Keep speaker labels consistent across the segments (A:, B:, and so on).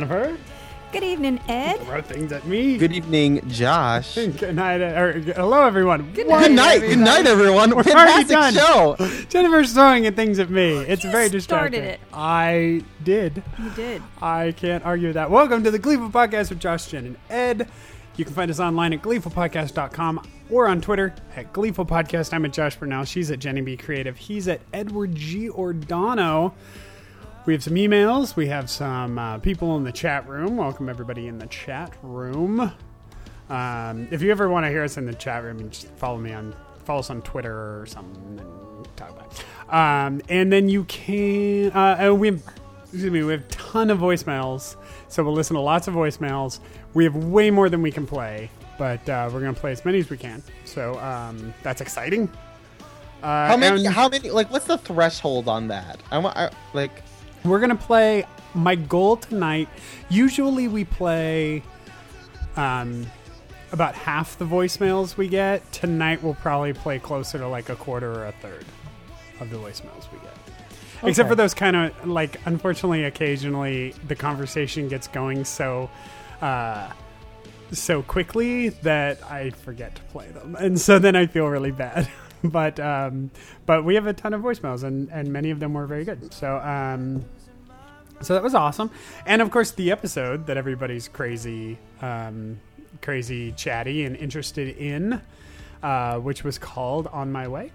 A: Good evening, Jennifer.
B: Good evening, Ed.
A: Throw things at me.
C: Good evening, Josh.
A: Good night, uh, or hello, everyone.
B: Good
A: What?
C: Good night, good night, everyone.
A: We're
C: Fantastic
A: already
C: show.
A: Jennifer's throwing at things at me. It's
B: You
A: very
B: started
A: distracting.
B: it.
A: I did.
B: You did.
A: I can't argue with that. Welcome to the Gleeful Podcast with Josh, Jen, and Ed. You can find us online at gleefulpodcast.com or on Twitter at gleefulpodcast. I'm at Josh Burnell. She's at Jenny B Creative. He's at Edward G. Ordano. We have some emails. We have some uh, people in the chat room. Welcome everybody in the chat room. Um, if you ever want to hear us in the chat room, you just follow me on follow us on Twitter or something and talk about. It. Um, and then you can. Uh, oh, we have excuse me. We have a ton of voicemails, so we'll listen to lots of voicemails. We have way more than we can play, but uh, we're gonna play as many as we can. So um, that's exciting. Uh,
C: How many?
A: and-
C: How many? Like, what's the threshold on that? I want. Like,
A: We're gonna play. My goal tonight. Usually we play um, about half the voicemails we get. Tonight we'll probably play closer to like a quarter or a third of the voicemails we get. Except for those kind of like, unfortunately, occasionally the conversation gets going so. Uh, so quickly that I forget to play them, and so then I feel really bad. but um, but we have a ton of voicemails, and and many of them were very good. So um, so that was awesome, and of course the episode that everybody's crazy um, crazy chatty and interested in, uh, which was called "On My Way,"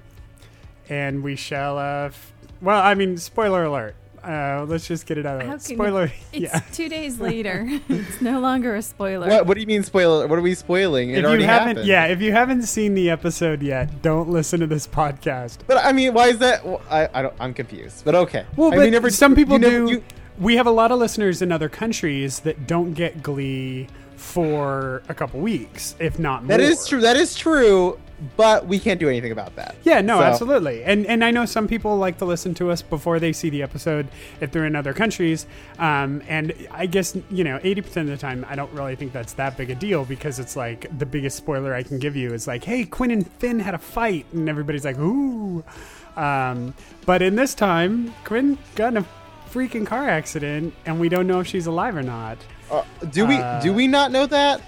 A: and we shall. Uh, f- well, I mean, spoiler alert. Uh, let's just get it out of
B: How
A: the
B: can
A: spoiler.
B: It's
A: yeah.
B: two days later. it's no longer a spoiler.
C: what? What do you mean spoiler? What are we spoiling? It
A: if you
C: already
A: haven't,
C: happened.
A: yeah, if you haven't seen the episode yet, don't listen to this podcast.
C: But I mean, why is that? Well, I, I don't. I'm confused. But okay.
A: Well,
C: I
A: but
C: mean, never-
A: some people
C: you never-
A: do.
C: you-
A: we have a lot of listeners in other countries that don't get Glee for a couple weeks, if not more.
C: that is true. That is true. But we can't do anything about that.
A: Yeah, no,
C: So-
A: absolutely. And and I know some people like to listen to us before they see the episode if they're in other countries. Um, and I guess you know, eighty percent of the time, I don't really think that's that big a deal because it's like the biggest spoiler I can give you is like, hey, Quinn and Finn had a fight, and everybody's like, ooh. Um, but in this time, Quinn got in a freaking car accident, and we don't know if she's alive or not.
C: Uh, do we?
A: Uh,
C: do we not know that?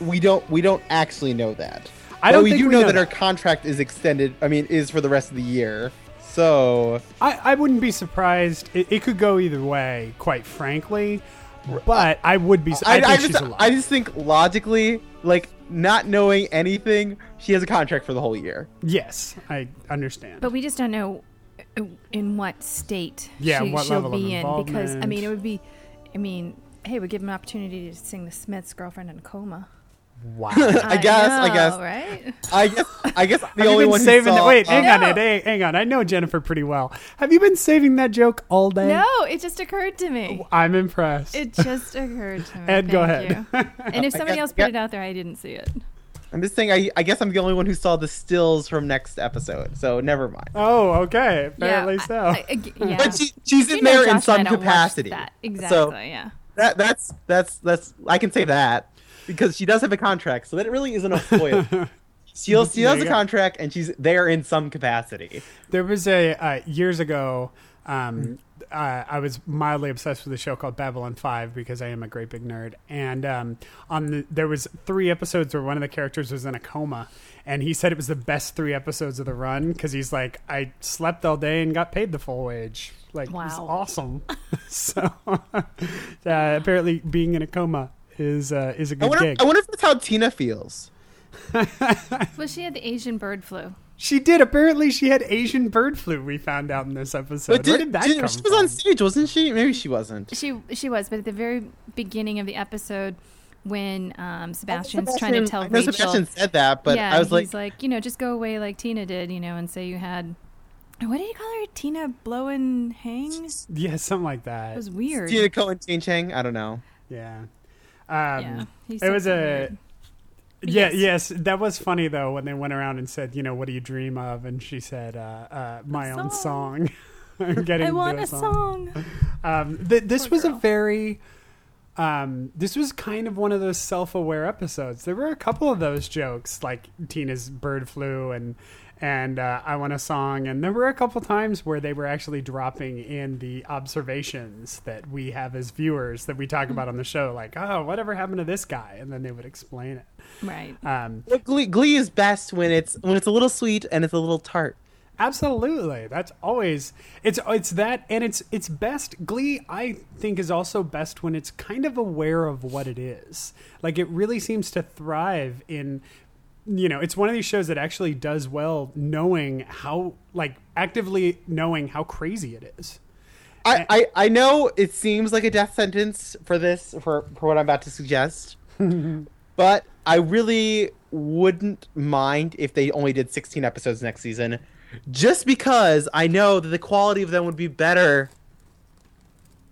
C: We don't. We don't actually know that.
A: I
C: But
A: don't
C: we
A: think
C: do
A: we
C: know,
A: know
C: that,
A: that.
C: our contract is extended. I mean, is for the rest of the year. So
A: I, I wouldn't be surprised. It, it could go either way, quite frankly. But I would be. I,
C: I,
A: think
C: I
A: she's
C: just,
A: alive.
C: I just think logically, like not knowing anything, she has a contract for the whole year.
A: Yes, I understand.
B: but we just don't know in what state
A: Yeah,
B: she,
A: what
B: she'll
A: level of
B: be in because I mean it would be. I mean, hey, we give him an opportunity to sing the Smiths' "Girlfriend in a Coma."
A: wow.
C: I guess, I guess.
B: right?
C: I guess, I guess the only one
A: saving
C: saw,
A: that? Wait, hang
C: uh,
A: on,
B: No.
A: Ed, hey, hang on. I know Jennifer pretty well. Have you been saving that joke all day?
B: No, it just occurred to me.
A: I'm impressed.
B: It just occurred to me.
A: Ed, go ahead.
B: you. And if somebody
C: guess-
B: else put
C: yeah.
B: it out there, I didn't see it.
C: I'm just saying. I, I guess I'm the only one who saw the stills from next episode. So never mind.
A: oh, okay. Apparently
B: yeah,
A: so.
B: I- I- yeah.
C: But she, she's in there
B: Josh
C: in some
B: I don't watch
C: capacity.
B: That. Exactly.
C: So
B: yeah.
C: that that's that's that's I can say that because she does have a contract, so that really isn't a spoiler. She'll, she has a contract, and she's there in some capacity.
A: There was a uh, years ago. Um, uh, I was mildly obsessed with a show called Babylon Five because I am a great big nerd. And um, on the, there was three episodes where one of the characters was in a coma, and he said it was the best three episodes of the run because he's like, I slept all day and got paid the full wage. Like, it was
B: Wow.
A: awesome. so uh, apparently, being in a coma is uh, is a
C: I
A: good
C: wonder.
A: gig.
C: I wonder if that's how Tina feels.
B: Well, she had the Asian bird flu.
A: She did. Apparently, she had Asian bird flu. We found out in this episode. Where did that come
C: she
A: from?
C: was on stage, wasn't she? Maybe she wasn't.
B: She she was, but at the very beginning of the episode, when um, Sebastian's trying to tell
C: I know
B: Rachel,
C: Sebastian said that, but
B: yeah,
C: I was like,
B: he's like, you know, just go away like Tina did, you know, and say you had. What did he call her? Tina blowing hang? It
A: Yeah, something like that.
B: It was weird.
C: Tina Cohen, Chang Chang. I don't know.
A: Yeah. Um,
B: yeah,
A: it was a.
B: weird.
A: Yeah,
B: Yes.
A: yes. that was funny though when they went around and said, you know, what do you dream of? And she said, uh, uh, my own song. I'm getting
B: I want a song.
A: Um, th- this
B: Poor
A: was a very. Um, this was kind of one of those self-aware episodes. There were a couple of those jokes, like Tina's bird flu and and uh, I want a song. And there were a couple times where they were actually dropping in the observations that we have as viewers that we talk about on the show, like, oh, whatever happened to this guy? And then they would explain it.
B: Right.
A: Um,
C: Glee, Glee is best when it's when it's a little sweet and it's a little tart.
A: Absolutely. That's always it's it's that and it's it's best Glee I think is also best when it's kind of aware of what it is. Like it really seems to thrive in you know, it's one of these shows that actually does well knowing how like actively knowing how crazy it is.
C: I, I, I know it seems like a death sentence for this for, for what I'm about to suggest, but I really wouldn't mind if they only did 16 episodes next season, just because I know that the quality of them would be better.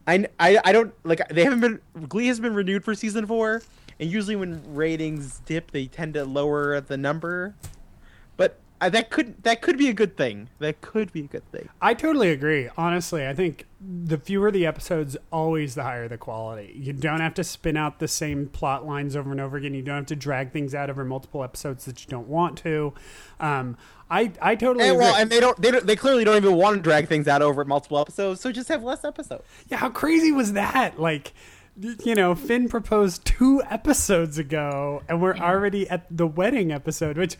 C: I, I, I don't like they haven't been Glee has been renewed for season four, and usually when ratings dip, they tend to lower the number. Uh, that could that could be a good thing. That could be a good thing.
A: I totally agree. Honestly, I think the fewer the episodes, always the higher the quality. You don't have to spin out the same plot lines over and over again. You don't have to drag things out over multiple episodes that you don't want to. Um, I I totally
C: And,
A: agree.
C: well, and they don't, they don't. They clearly don't even want to drag things out over multiple episodes. So just have less episodes.
A: yeah, how crazy was that? Like, you know, Finn proposed two episodes ago, and we're already at the wedding episode. Which,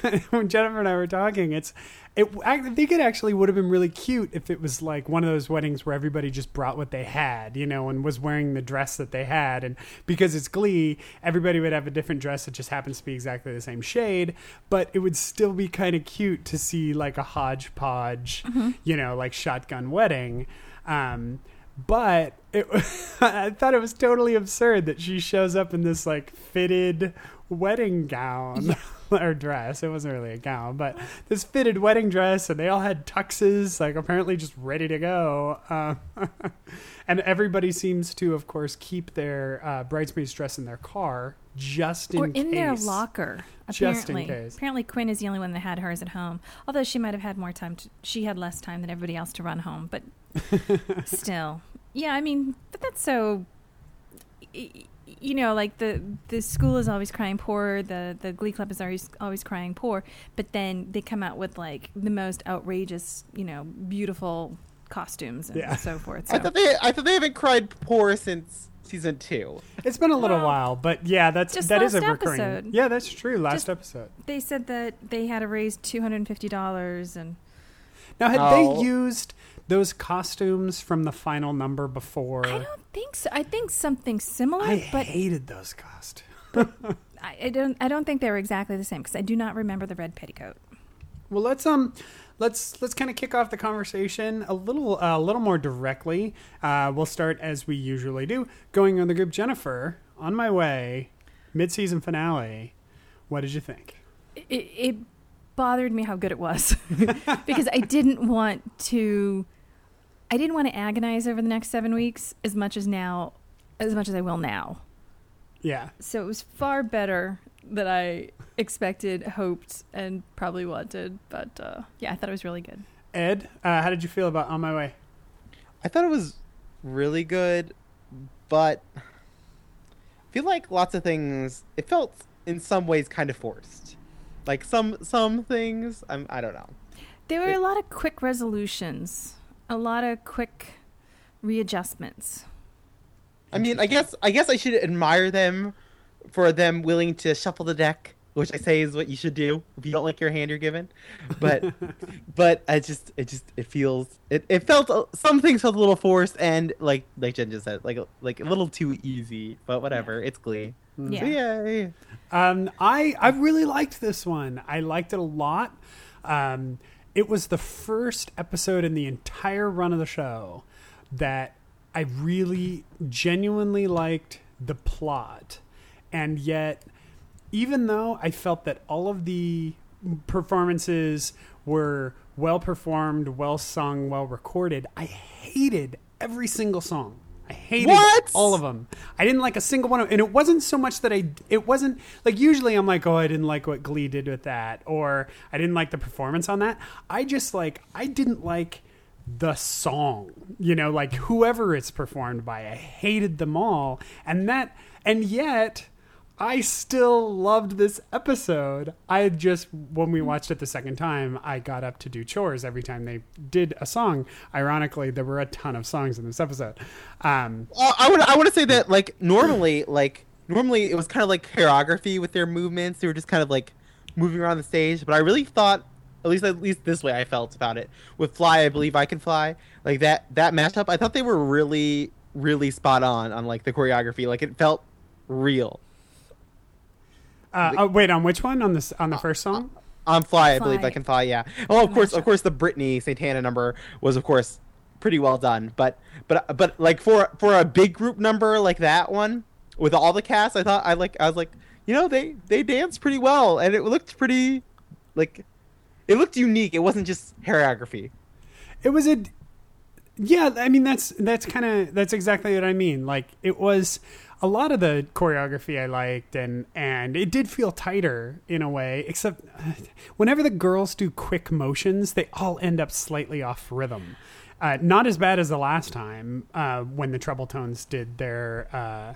A: when Jennifer and I were talking, it's. It, I think it actually would have been really cute if it was like one of those weddings where everybody just brought what they had, you know, and was wearing the dress that they had. And because it's Glee, everybody would have a different dress that just happens to be exactly the same shade, but it would still be kind of cute to see like a hodgepodge, you know, like shotgun wedding. Um, but it, I thought it was totally absurd that she shows up in this like fitted wedding gown or dress. It wasn't really a gown, but this fitted wedding dress, and they all had tuxes, like apparently just ready to go. Um, and everybody seems to, of course, keep their uh, bridesmaids dress in their car just in
B: or in
A: case.
B: their locker.
A: Just in
B: Apparently,
A: case.
B: apparently Quinn is the only one that had hers at home. Although she might have had more time. To, she had less time than everybody else to run home, but still, yeah. I mean, but that's so. y- y- You know, like the the school is always crying poor. The the Glee Club is always always crying poor. But then they come out with like the most outrageous, you know, beautiful costumes and
A: Yeah.
B: so forth.
C: I thought they, I thought they haven't cried poor since season two.
A: It's been a little
B: Well,
A: while, but yeah, that's
B: just
A: that is a
B: last
A: recurring.
B: episode.
A: Yeah, that's true. Last
B: Just-
A: episode.
B: they said that they had to raise two hundred and fifty dollars and.
A: Now, had
C: Oh.
A: they used those costumes from the final number before?
B: I don't think so. I think something similar,
A: I
B: but
A: hated those costumes.
B: I, don't. I don't think they were exactly the same because I do not remember the red petticoat.
A: Well, let's um, let's let's kind of kick off the conversation a little uh, a little more directly. Uh, we'll start as we usually do, going on the group. Jennifer, on my way, mid-season finale. What did you think?
B: It, it bothered me how good it was because I didn't want to. I didn't want to agonize over the next seven weeks as much as now, as much as I will now.
A: Yeah,
B: So it was far better than I expected, hoped, and probably wanted. But uh, yeah, I thought it was really good.
A: Ed, uh, how did you feel about on my way?
C: I thought it was really good, but I feel like lots of things. It felt in some ways kind of forced. Like some some things, I'm I don't know.
B: There were
C: It-
B: a lot of quick resolutions, a lot of quick readjustments.
C: I mean, I guess I guess I should admire them for them willing to shuffle the deck, which I say is what you should do if you don't like your hand you're given. But but I just it just it feels it, it felt a- some things felt a little forced and like like Jen just said like like a little too easy. But whatever, it's Glee.
B: Yeah.
C: So yay.
A: Um, I I really liked this one. I liked it a lot. Um, it was the first episode in the entire run of the show that I really genuinely liked the plot, and yet, even though I felt that all of the performances were well performed, well sung, well recorded, I hated every single song. I hated
C: What?
A: all of them. I didn't like a single one of them. and it wasn't so much that I it wasn't like usually I'm like, "Oh, I didn't like what Glee did with that," or I didn't like the performance on that. I just like I didn't like the song. You know, like whoever it's performed by. I hated them all. And that and yet I still loved this episode. I just when we watched it the second time, I got up to do chores every time they did a song. Ironically, there were a ton of songs in this episode. Um,
C: I want I to say that like normally like normally it was kind of like choreography with their movements. They were just kind of like moving around the stage. But I really thought, at least at least this way, I felt about it with "Fly." I believe I can fly. Like that that mashup. I thought they were really really spot on on like the choreography. Like it felt real.
A: Uh, oh, wait, on which one? On this on the first song?
C: On "Fly," I believe I can fly. Yeah. Oh, of course,
B: Mashup.
C: of course, the Britney Santana number was of course pretty well done. But but but like for for a big group number like that one with all the cast, I thought I like I was like you know they they danced pretty well and it looked pretty like it looked unique. It wasn't just choreography.
A: It was a yeah, I mean that's that's kind of that's exactly what I mean. Like it was a lot of the choreography I liked and and it did feel tighter in a way except uh, whenever the girls do quick motions, they all end up slightly off rhythm. Uh, not as bad as the last time uh, when the Troubletones did their uh,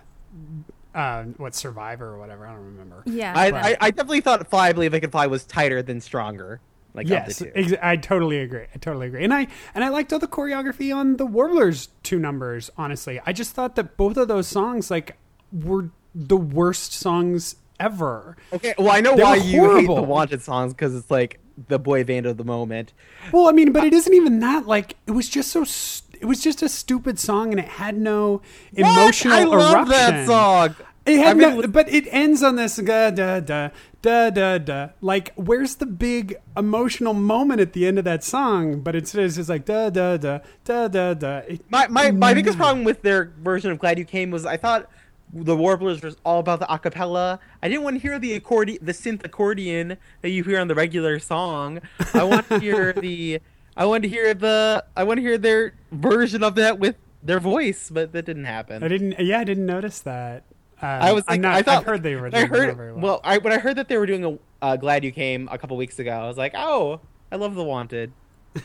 A: uh, what Survivor or whatever. I don't remember.
B: Yeah.
C: I, I I definitely thought "Fly," I believe I can fly was tighter than "Stronger." Like
A: yes, ex- I totally agree. I totally agree. And I and I liked all the choreography on the Warblers two numbers. Honestly, I just thought that both of those songs like were the worst songs ever.
C: Okay, well I know
A: They
C: why
A: were
C: you hate the Wanted songs because it's like the boy band of the moment.
A: Well, I mean, but it isn't even that. Like, it was just so. St- it was just a stupid song, and it had no emotional
C: what? I love
A: eruption.
C: that song.
A: It had
C: I mean,
A: no, but it ends on this da da da da da da. Like, where's the big emotional moment at the end of that song? But instead, it's just like da da da da da da. It-
C: My my, my biggest problem with their version of "Glad You Came" was I thought the Warblers was all about the acapella. I didn't want to hear the accordion, the synth accordion that you hear on the regular song. I want to hear the. I want to hear the. I want to hear their version of that with their voice, but that didn't happen.
A: I didn't. Yeah, I didn't notice that. Um,
C: I was like,
A: not,
C: I thought
A: I've heard they were.
C: I heard
A: well.
C: well, I when I heard that they were doing a uh, "Glad You Came" a couple weeks ago, I was like, oh, I love the Wanted.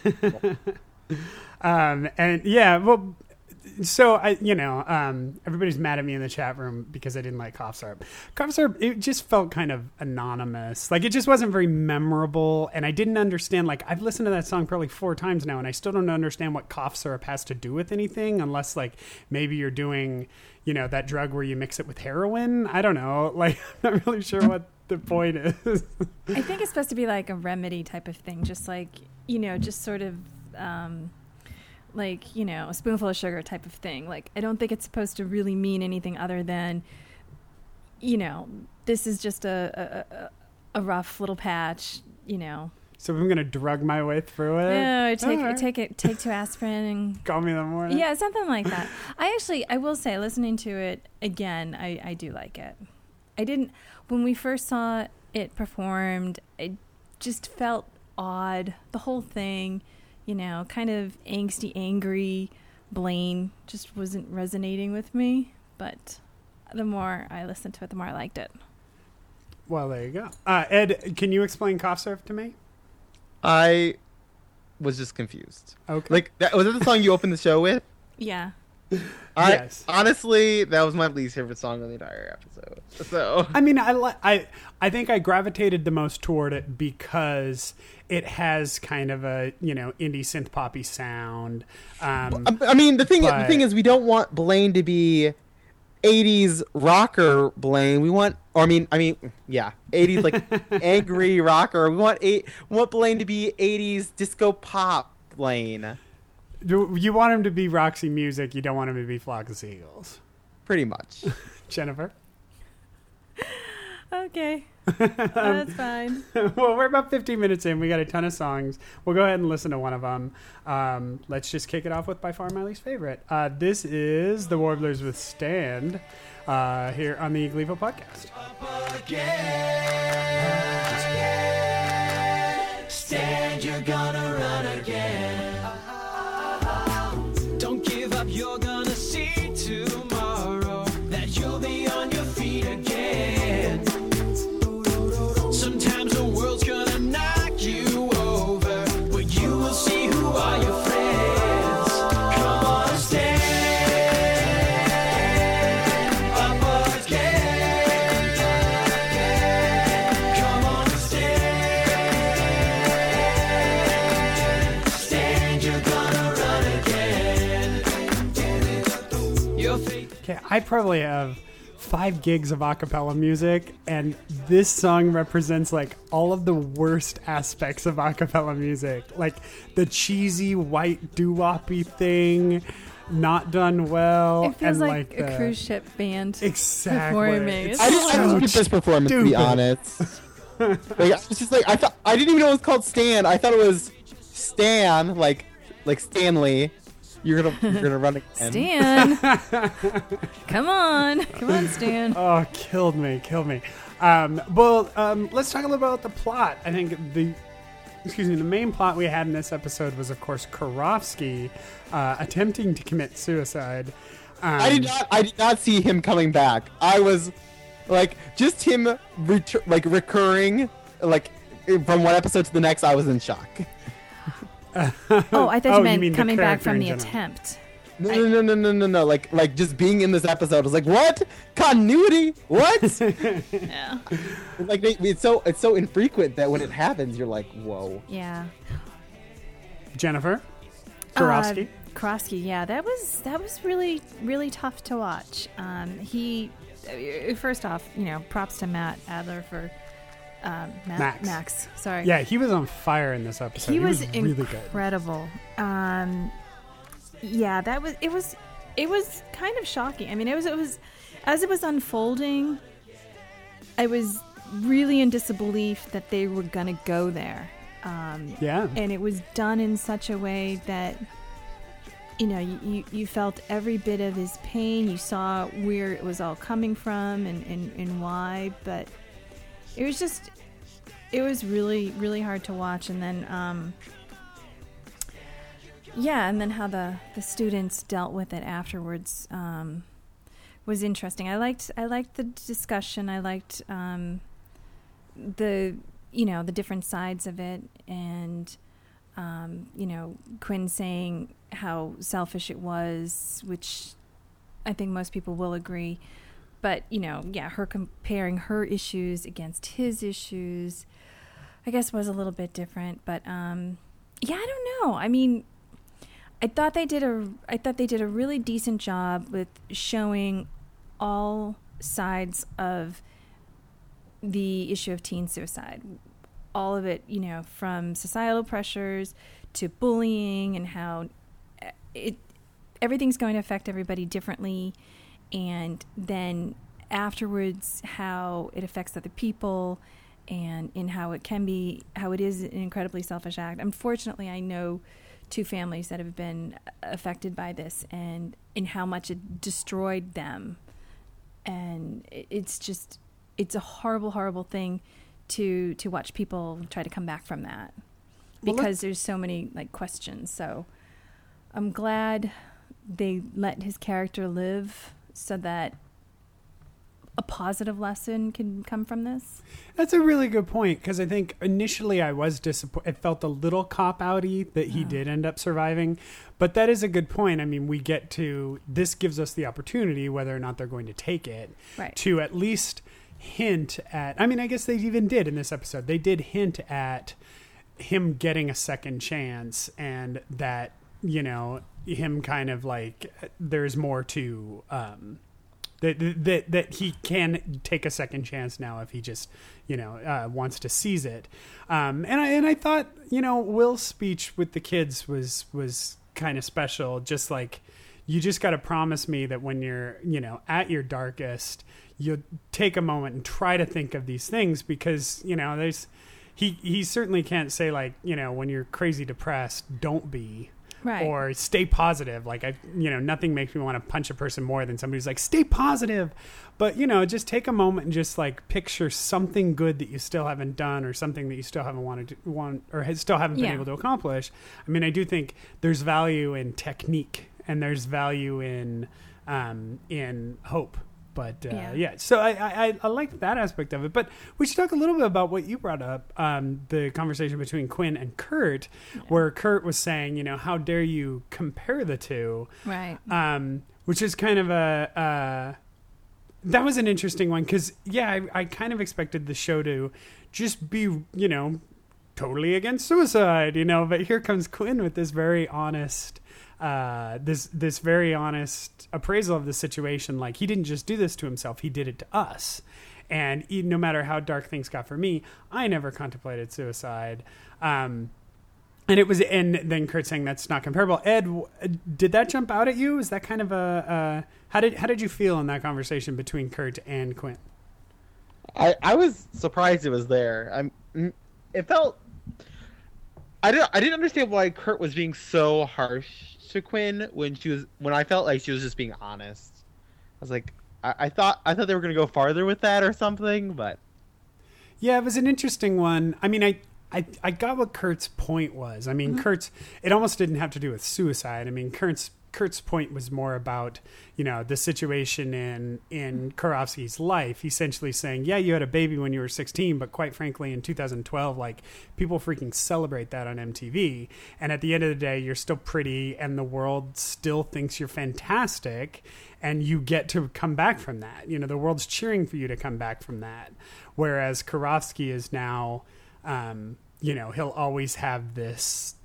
A: Um, and yeah, well, so I, you know, um, everybody's mad at me in the chat room because I didn't like cough syrup. Cough syrup, it just felt kind of anonymous. Like it just wasn't very memorable, and I didn't understand. Like I've listened to that song probably four times now, and I still don't understand what cough syrup has to do with anything, unless like maybe you're doing, you know, that drug where you mix it with heroin. I don't know. Like I'm not really sure what the point is.
B: I think it's supposed to be like a remedy type of thing, just like you know, just sort of um, like you know, a spoonful of sugar type of thing. Like I don't think it's supposed to really mean anything other than you know, this is just a a, a, rough little patch. You know,
A: so I'm gonna drug my way through it.
B: yeah, take
A: Alright.
B: take it, take two aspirin and
A: Call me in the morning.
B: yeah, something like that. I actually, I will say, listening to it again, I, I do like it. I didn't when we first saw it performed. It just felt odd. The whole thing, you know, kind of angsty, angry. Blaine just wasn't resonating with me. But the more I listened to it, the more I liked it.
A: Well, there you go. Uh, Ed, can you explain cough syrup to me?
C: I was just confused.
A: Okay.
C: Like that was that the song you opened the show with?
B: Yeah.
C: I,
A: Yes.
C: Honestly, that was my least favorite song on the entire episode. So
A: I mean, I li- I I think I gravitated the most toward it because it has kind of a you know indie synth poppy sound. Um,
C: I- I mean, the thing the thing is, we don't want Blaine to be '80s rocker Blaine. We want, or I mean, I mean, yeah, '80s like angry rocker. We want eight. We want Blaine to be '80s disco pop Blaine.
A: do you want him to be Roxy Music? You don't want him to be Flock of Seagulls.
C: Pretty much.
A: Jennifer.
B: Okay. That's fine.
A: well, we're about 15 minutes in. We got a ton of songs. We'll go ahead and listen to one of them. Um, let's just kick it off with by far my least favorite. Uh, this is The Warblers with Stand uh, here on the Gleeful Podcast.
D: Stand, you're gonna run again.
A: I probably have five gigs of acapella music, and this song represents like all of the worst aspects of acapella music, like the cheesy white doo woppy thing, not done well,
B: It feels
A: and
B: like,
A: like,
B: a
A: the-
B: cruise ship band.
A: Exactly.
B: performing.
A: It's
C: I didn't, I
A: so
C: didn't this performance to be honest. like, I was just like I thought I didn't even know it was called Stan. I thought it was Stan, like like Stanley. You're gonna you're gonna run again.
B: Stan, come on, come on, Stan.
A: Oh, killed me, killed me. Um, well, um, let's talk a little about the plot. I think the excuse me, the main plot we had in this episode was, of course, Karofsky uh, attempting to commit suicide. Um,
C: I did not I did not see him coming back. I was like just him retur- like recurring like from one episode to the next. I was in shock.
B: Oh, I thought
A: Oh, you
B: you meant
A: mean
B: coming back from the
A: general.
B: attempt.
C: No, no, no, no, no, no, no. Like, like just being in this episode I was like, what continuity? What?
B: Yeah.
C: like, they, it's so it's so infrequent that when it happens, you're like, whoa.
B: Yeah.
A: Jennifer Karofsky.
B: Uh, Karofsky, yeah, that was that was really really tough to watch. Um, he uh, first off, you know, props to Matt Adler for um, Matt,
A: Max.
B: Max. Sorry.
A: yeah, he was on fire in this episode.
B: he, was,
A: really good.
B: incredible. Um, yeah, that was it was it was kind of shocking. I mean, it was it was as it was unfolding. I was really in disbelief that they were gonna go there. Um,
A: Yeah,
B: and it was done in such a way that you know you, you, you felt every bit of his pain you saw where it was all coming from and, and, and why but it was just it was really really hard to watch and then um yeah and then how the the students dealt with it afterwards um was interesting i liked i liked the discussion i liked um the you know the different sides of it and um, you know Quinn saying how selfish it was, which I think most people will agree. But you know, yeah, her comparing her issues against his issues, I guess was a little bit different. But um, yeah, I don't know. I mean, I thought they did a I thought they did a really decent job with showing all sides of the issue of teen suicide. All of it, you know, from societal pressures to bullying and how uh, it everything's going to affect everybody differently and then afterwards how it affects other people and in how it can be how it is an incredibly selfish act. Unfortunately, I know two families that have been affected by this and in how much it destroyed them and it's just it's a horrible horrible thing to to watch people try to come back from that
A: Well,
B: because there's so many like questions so i'm glad they let his character live so that a positive lesson can come from this
A: That's a really good point because I think initially I was disappointed. It felt a little cop outy that he
B: Yeah.
A: did end up surviving, but that is a good point. I mean, we get to this gives us the opportunity, whether or not they're going to take it,
B: right
A: to at least hint at. I mean, I guess they even did in this episode. They did hint at him getting a second chance and that you know him kind of like there's more to um that that that he can take a second chance now if he just you know uh, wants to seize it. Um and i and i thought you know will's speech with the kids was was kind of special. Just like you just got to promise me that when you're you know at your darkest you'll take a moment and try to think of these things because you know there's he he certainly can't say like you know when you're crazy depressed don't be
B: right.
A: or stay positive. Like i you know nothing makes me want to punch a person more than somebody who's like stay positive. But you know just take a moment and just like picture something good that you still haven't done or something that you still haven't wanted to want or has, still haven't been
B: Yeah.
A: able to accomplish. I mean i do think there's value in technique and there's value in um in hope but uh, yeah.
B: Yeah.
A: so I, I I like that aspect of it. But we should talk a little bit about what you brought up, um, the conversation between Quinn and Kurt, where Kurt was saying, you know, how dare you compare the two,
B: right
A: um, which is kind of a uh, that was an interesting one because yeah, I, I kind of expected the show to just be you know totally against suicide, you know, but here comes Quinn with this very honest uh, this this very honest appraisal of the situation. Like he didn't just do this to himself; he did it to us. And no matter how dark things got for me, I never contemplated suicide. Um, and it was, and then Kurt saying that's not comparable. Ed, did that jump out at you? Is that kind of a uh, how did how did you feel in that conversation between Kurt and Quinn?
C: I, I was surprised it was there. I'm. mm, It felt. I didn't. I didn't understand why Kurt was being so harsh to Quinn when she was when I felt like she was just being honest. I was like, I, I thought I thought they were gonna go farther with that or something, but
A: Yeah, it was an interesting one. I mean, I, I, I got what Kurt's point was. I mean, mm-hmm. Kurt's it almost didn't have to do with suicide. I mean, Kurt's Kurt's point was more about you know the situation in in Karofsky's life. Essentially saying, yeah, you had a baby when you were 16, but quite frankly, in 2012, like people freaking celebrate that on MTV. And at the end of the day, you're still pretty, and the world still thinks you're fantastic, and you get to come back from that. You know, the world's cheering for you to come back from that. Whereas Karofsky is now, um, you know, he'll always have this.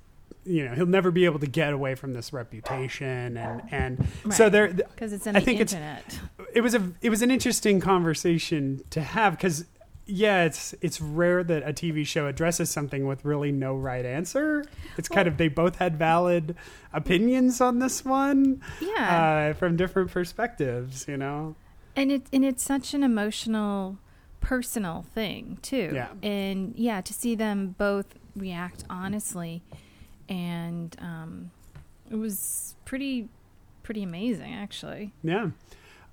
A: You know, he'll never be able to get away from this reputation, and and so there.
B: because it's on
A: I
B: the
A: think it's-
B: internet.
A: it was a it was an interesting conversation to have because yeah it's it's rare that a tv show addresses something with really no right answer it's kind of they both had valid opinions on this one
B: Yeah.
A: uh, from different perspectives you know
B: and it and it's such an emotional personal thing too
A: Yeah.
B: and yeah to see them both react honestly and um it was pretty pretty amazing actually
A: Yeah.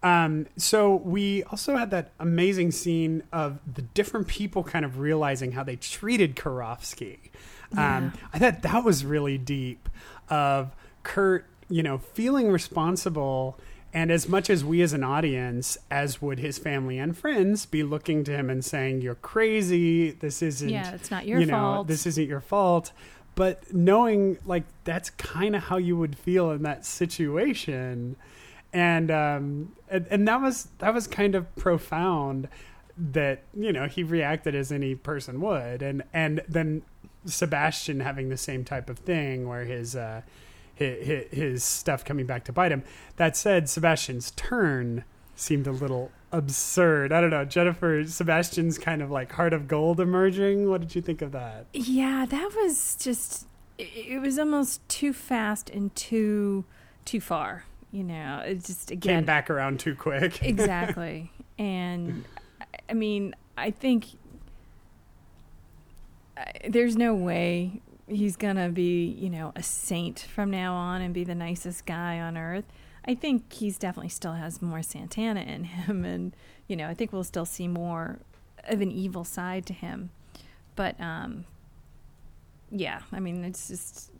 A: Um, so we also had that amazing scene of the different people kind of realizing how they treated Karofsky. Um,
B: Yeah.
A: I thought that was really deep of Kurt, you know, feeling responsible. And as much as we as an audience, as would his family and friends, be looking to him and saying, You're crazy. This isn't,
B: yeah it's not your
A: you know,
B: fault
A: this isn't your fault. But knowing like that's kind of how you would feel in that situation, and um, and, and that was that was kind of profound. That you know he reacted as any person would, and and then Sebastian having the same type of thing where his uh, his, his stuff coming back to bite him. That said, Sebastian's turn seemed a little absurd. I don't know, Jennifer. Sebastian's kind of like heart of gold emerging. What did you think of that?
B: yeah that was just it, was almost too fast and too too far you know it just again
A: Came back around too quick.
B: exactly and I- i mean i think uh, there's no way he's gonna be you know a saint from now on and be the nicest guy on earth i think he's definitely still has more santana in him and you know i think we'll still see more of an evil side to him but um yeah i mean it's just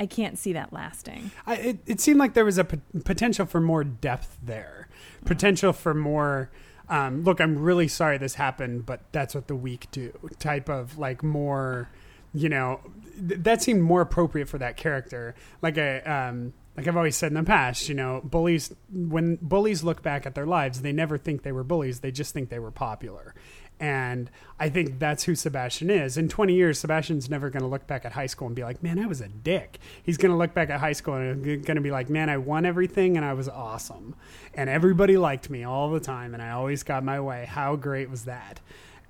B: i can't see that lasting
A: I, it, it seemed like there was a p- potential for more depth there, potential for more. Um, look, I'm really sorry this happened, but that's what the weak do. Type of like more, you know, th- that seemed more appropriate for that character. Like a, um, like I've always said in the past, you know, bullies when bullies look back at their lives, they never think they were bullies; they just think they were popular. And I think that's who Sebastian is. In 20 years, Sebastian's never going to look back at high school and be like, man, I was a dick. He's going to look back at high school and going to be like, man, I won everything and I was awesome. And everybody liked me all the time and I always got my way. How great was that?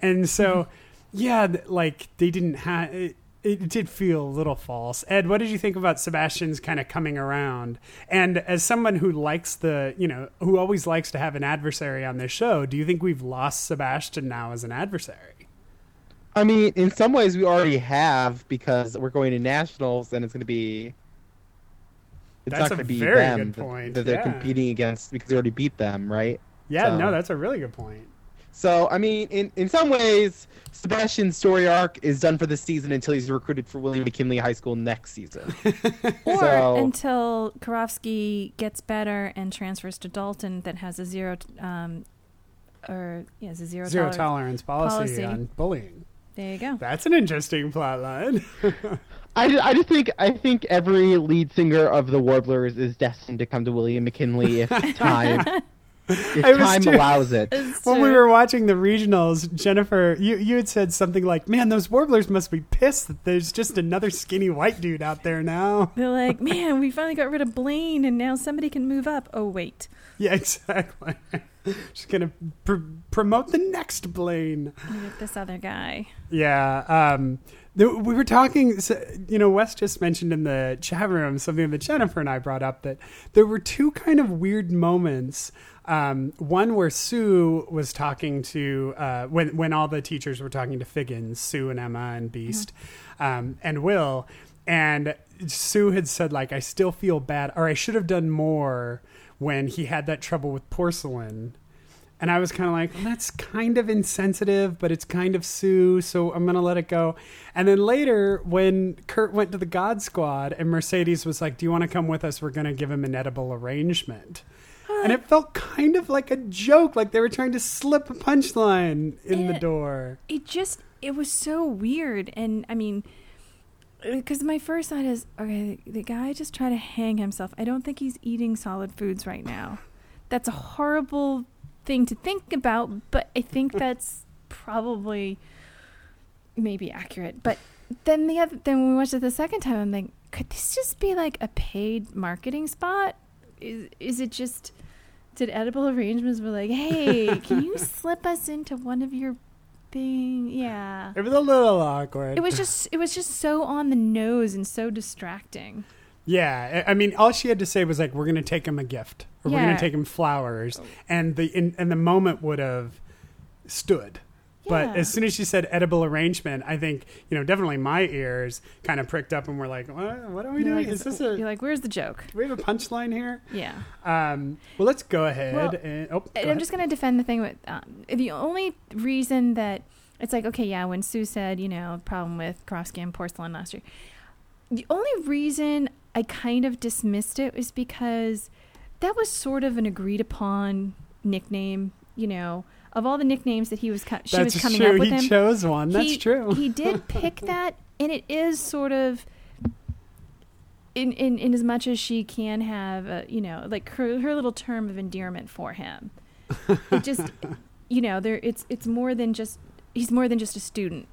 A: And so, yeah, like they didn't have. Eh, It, did feel a little false. Ed, what did you think about Sebastian's kind of coming around? And as someone who likes the, you know, who always likes to have an adversary on this show, do you think we've lost Sebastian now as an adversary?
C: I mean, in some ways we already have because we're going to nationals and it's going to be. It's
A: That's
C: not
A: a
C: going to be
A: very
C: them
A: good
C: that-
A: point,
C: that they're
A: yeah.
C: competing against because they already beat them, right?
A: Yeah,
C: So-
A: no, that's a really good point.
C: So I mean, in in some ways, Sebastian's story arc is done for this season until he's recruited for William McKinley High School next season.
B: Or
C: So-
B: until Karofsky gets better and transfers to Dalton, that has a zero, um, or yeah, it's a zero,
A: Zero
B: tolerance.
A: tolerance policy,
B: policy.
A: on bullying.
B: There you go.
A: That's an interesting plot line.
C: I, I just think I think every lead singer of the Warblers is destined to come to William McKinley if time if time
A: too-
C: allows it.
B: It's
A: When we were watching the regionals, Jennifer, you, you had said something like, Man, those warblers must be pissed that there's just another skinny white dude out there now.
B: They're like, man, we finally got rid of Blaine, and now somebody can move up. Oh wait,
A: Yeah, exactly. She's going to pr- promote the next Blaine.
B: look this other guy.
A: Yeah. Um, th- we were talking, you know, Wes just mentioned in the chat room something that Jennifer and I brought up that there were two kind of weird moments. Um, one where Sue was talking to, uh, when, when all the teachers were talking to Figgins, Sue and Emma and Beast, um, and Will. And Sue had said, like, I still feel bad, or I should have done more when he had that trouble with porcelain. And I was kind of like, well, that's kind of insensitive, but it's kind of Sue, so I'm going to let it go. And then later, when Kurt went to the God Squad and Mercedes was like, Do you want to come with us? We're going to give him an edible arrangement. And it felt kind of like a joke, like they were trying to slip a punchline in the
B: Eh.
A: door.
B: It just, it was so weird, and I mean, because my first thought is, okay, the guy just tried to hang himself. I don't think he's eating solid foods right now. That's a horrible thing to think about, but I think that's probably maybe accurate. But then the other, then we watched it the second time, I'm like, could this just be like a paid marketing spot? Is is it just? Did edible arrangements were like, hey, can you slip us into one of your thing? Yeah.
A: It was a little awkward.
B: It was just it was just so on the nose and so distracting.
A: Yeah, I I mean, all she had to say was like, "We're going to take him a gift, or we're going to take him flowers," oh. and the in, and the moment would have stood. But as soon as she said edible arrangement, I think you know definitely my ears kind of pricked up and were like, "What, what are we
B: You're
A: doing?
B: like,
A: Is this a
B: you're like, where's the joke?
A: do we have a punchline here?"
B: Yeah.
A: Um, well, let's go ahead
B: Well,
A: and oh, go
B: I'm
A: ahead.
B: just going to defend the thing with um, the only reason that it's like, okay, yeah, when Sue said, you know, problem with Karofsky and porcelain last year, the only reason I kind of dismissed it was because that was sort of an agreed upon nickname, you know, of all the nicknames that he was, co- she
A: That's
B: was coming
A: true.
B: up with
A: he
B: him.
A: chose one. That's
B: he,
A: true.
B: He did pick that, and it is sort of in in in as much as she can have, a, you know, like her her little term of endearment for him. It just, you know, there it's it's more than just he's more than just a student.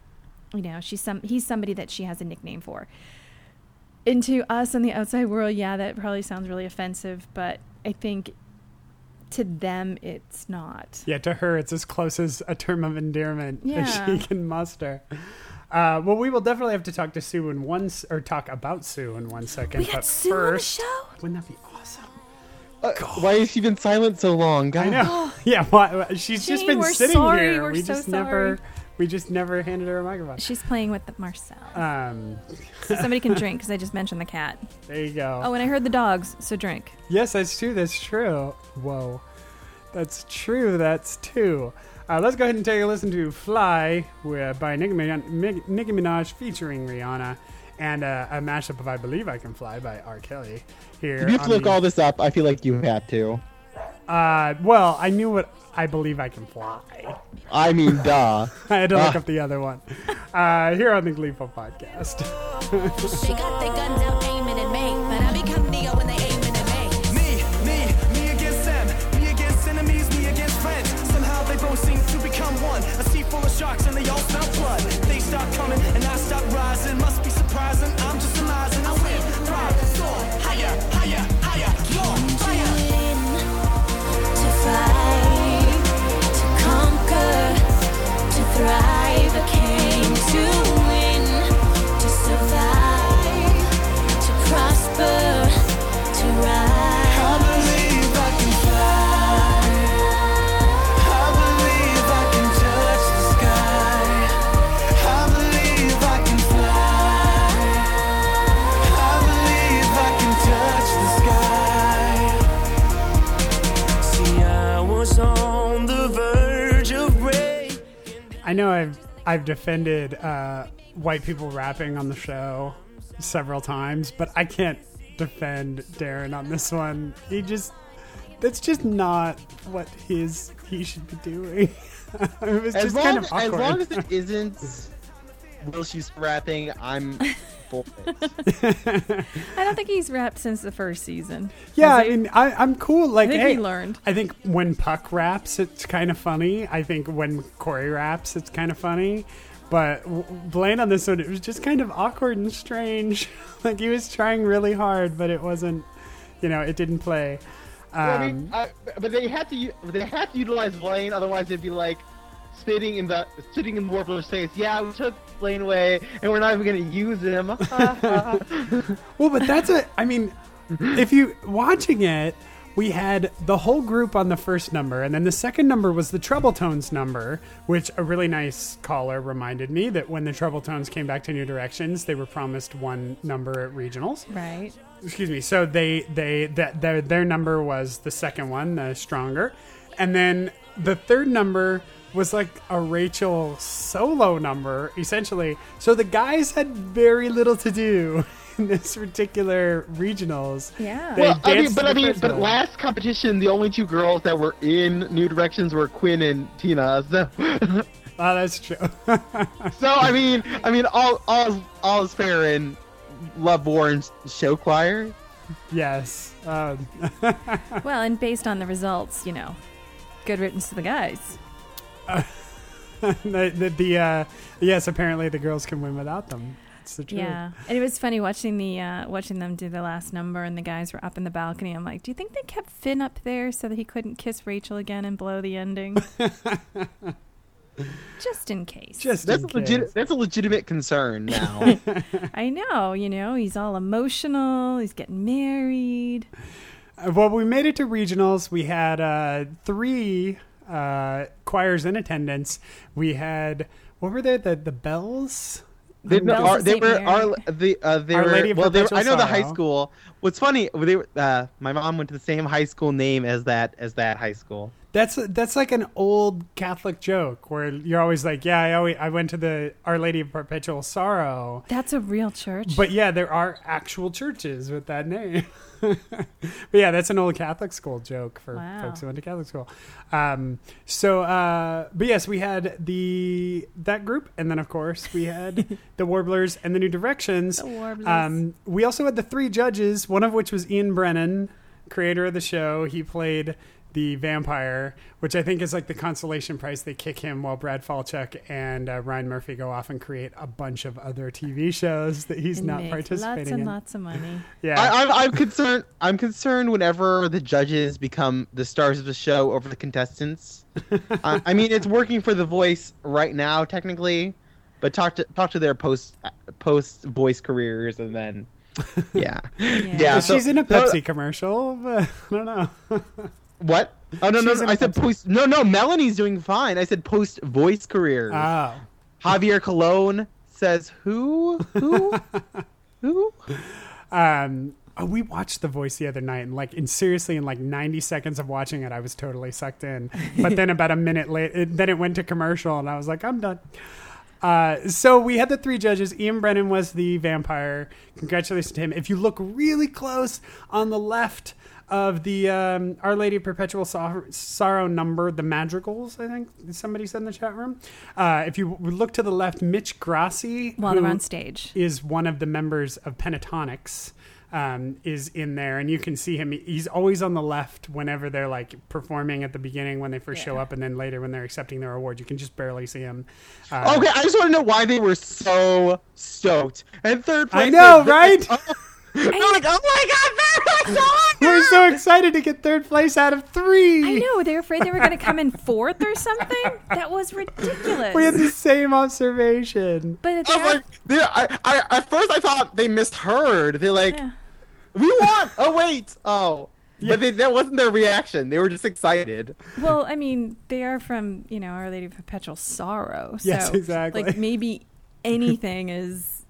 B: You know, she's some he's somebody that she has a nickname for. And to us in the outside world, yeah, that probably sounds really offensive, but I think to them it's not.
A: Yeah, to her, it's as close as a term of endearment as she can muster. Uh, well, we will definitely have to talk to Sue in one, or talk about Sue in one second.
B: We
A: but
B: got Sue on the
A: first,
B: show.
A: Wouldn't that be awesome?
C: Uh, why has she been silent so long? God.
A: I know. yeah, why, she's just been
B: we're
A: sitting
B: sorry.
A: here.
B: We're
A: we
B: so
A: just never,
B: sorry.
A: We just never handed her a microphone.
B: She's playing with the Marcel.
A: Um,
B: So somebody can drink because I just mentioned the cat.
A: there you go.
B: Oh, and I heard the dogs, so drink.
A: Yes, that's true. That's true. Whoa. That's true. That's true. Uh, let's go ahead and take a listen to Fly with, by Nicki Minaj, Nicki Minaj featuring Rihanna and uh, a mashup of I Believe I Can Fly by R. Kelly here.
C: If you have to look
A: the-
C: all this up, I feel like you had to.
A: Uh, well, I knew what I Believe I Can Fly.
C: I mean, duh.
A: I had to look
C: Ah.
A: up the other one. Uh, here on the Gleeful Podcast.
E: They got their guns out aiming at me, but I become Neo when they aiming at me.
D: Me, me, me against them. Me against enemies, me against friends. Somehow they both seem to become one. A sea full of sharks and they all smell blood. They stop coming and I stop rising. Must be surprising. I'm thrive.
E: I
A: know I've I've defended uh, white people rapping on the show several times, but I can't defend Darren on this one. He just that's just not what his he should be doing. it was
C: As
A: just kind of awkward.
C: as long as it isn't will she's rapping? I'm for it.
B: I don't think he's rapped since the first season.
A: Yeah, I mean, I, I'm cool. Like,
B: I think
A: hey,
B: he learned.
A: I think when Puck raps, it's kind of funny. I think when Corey raps, it's kind of funny. But Blaine on this one, it was just kind of awkward and strange. like he was trying really hard, but it wasn't. You know, it didn't play. Um,
C: Well, I mean, uh, but they had to u- they had to utilize Blaine, otherwise it'd be like spitting in the sitting in Warbler's face. Yeah, we took Blaine away, and we're not even gonna use him.
A: Well, but that's a. I mean, if you watching it, we had the whole group on the first number, and then the second number was the Troubletones number, which a really nice caller reminded me that when the Troubletones came back to New Directions, they were promised one number at regionals.
B: Right.
A: Excuse me. So they they that their their number was the second one, the stronger, and then the third number was like a Rachel solo number, essentially. So the guys had very little to do in this particular regionals.
B: Yeah.
A: They
C: well, I mean, but I mean, but
A: one.
C: last competition, the only two girls that were in New Directions were Quinn and Tina. So,
A: Oh, that's true.
C: so I mean, I mean, all all all is fair in Love Warren's show choir.
A: yes. Um,
B: Well, and based on the results, you know, good riddance to the guys.
A: the the, the uh, yes, apparently the girls can win without them. It's the truth.
B: Yeah, and it was funny watching the uh, watching them do the last number, and the guys were up in the balcony. I'm like, do you think they kept Finn up there so that he couldn't kiss Rachel again and blow the ending? Just in case.
A: Just
C: That's
A: in
C: a legit.
A: case.
C: That's a legitimate concern now.
B: I know, you know, he's all emotional. He's getting married.
A: Uh, Well, we made it to regionals. We had uh, three uh, choirs in attendance. We had what were they? The the bells.
C: They,
B: of
C: they were our the uh, they
A: Our
C: were
A: Lady of
C: well they were, I know the high school. What's funny they were uh, my mom went to the same high school name as that as that high school.
A: That's that's like an old Catholic joke where you're always like, yeah, I always I went to the Our Lady of Perpetual Sorrow.
B: That's a real church.
A: But yeah, there are actual churches with that name. but yeah, that's an old Catholic school joke for
B: Wow.
A: folks who went to Catholic school. Um, so, uh, but yes, we had the that group, and then of course we had the Warblers and the New Directions.
B: The Warblers.
A: Um, we also had the three judges, one of which was Ian Brennan, creator of the show. He played the vampire, which I think is like the consolation prize they kick him while Brad Falchuk and uh, Ryan Murphy go off and create a bunch of other TV shows that he's
B: And
A: not
B: make
A: participating
B: lots and
A: in.
B: lots of money.
A: Yeah,
C: I, I'm, I'm concerned. I'm concerned whenever the judges become the stars of the show over the contestants. I, I mean, it's working for The Voice right now, technically, but talk to talk to their post post voice careers, and then yeah, yeah.
A: Well,
C: so-
A: she's in a
C: so-
A: Pepsi commercial, but I don't know.
C: What? Oh no, no, no! I said post. No, no. Melanie's doing fine. I said post voice careers.
A: Oh,
C: Javier Colon says who? Who? who?
A: um, oh, we watched The Voice the other night, and like, in seriously, in like 90 seconds of watching it, I was totally sucked in. But then about a minute late, it, then it went to commercial, and I was like, I'm done. Uh, so we had the three judges. Ian Brennan was the vampire. Congratulations to him. If you look really close on the left of the um, Our Lady of Perpetual Sor- Sorrow number, the madrigals, I think somebody said in the chat room. Uh, if you look to the left, Mitch Grassi,
B: While they're on stage.
A: is one of the members of Pentatonix. Um, is in there, and you can see him. He's always on the left whenever they're like performing at the beginning when they first show up, and then later when they're accepting their award. You can just barely see him. Uh,
C: Okay, I just want to know why they were so stoked. And third place.
A: I know,
C: they're-
A: right?
C: They're like, oh my god, they're so
A: We're so excited to get third place out of three.
B: I know. They were afraid they were going to come in fourth or something. That was ridiculous.
A: We had the same observation.
B: but
C: I
B: they
C: was like, they- I, I, at first I thought they misheard. They're like,
B: yeah.
C: we won. Oh wait, oh. But they, that wasn't their reaction. They were just excited.
B: Well, I mean, they are from you know Our Lady of Perpetual Sorrow. So,
A: Yes, exactly.
B: Like maybe anything is,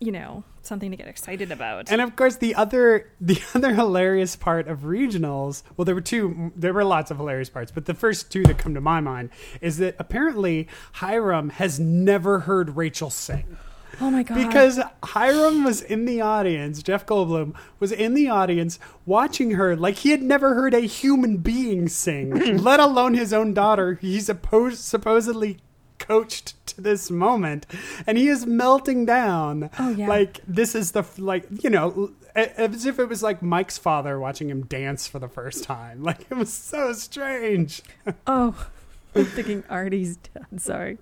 B: you know, something to get excited about.
A: And of course, the other the other hilarious part of regionals. Well, there were two. There were lots of hilarious parts, but the first two that come to my mind is that apparently Hiram has never heard Rachel sing.
B: oh my god!
A: Because Hiram was in the audience, Jeff Goldblum was in the audience watching her like he had never heard a human being sing, let alone his own daughter. He supposed supposedly coached to this moment, and he is melting down.
B: Oh, yeah.
A: like this is the like you know as if it was like Mike's father watching him dance for the first time. Like it was so strange.
B: Oh, I'm thinking Artie's dad. Sorry.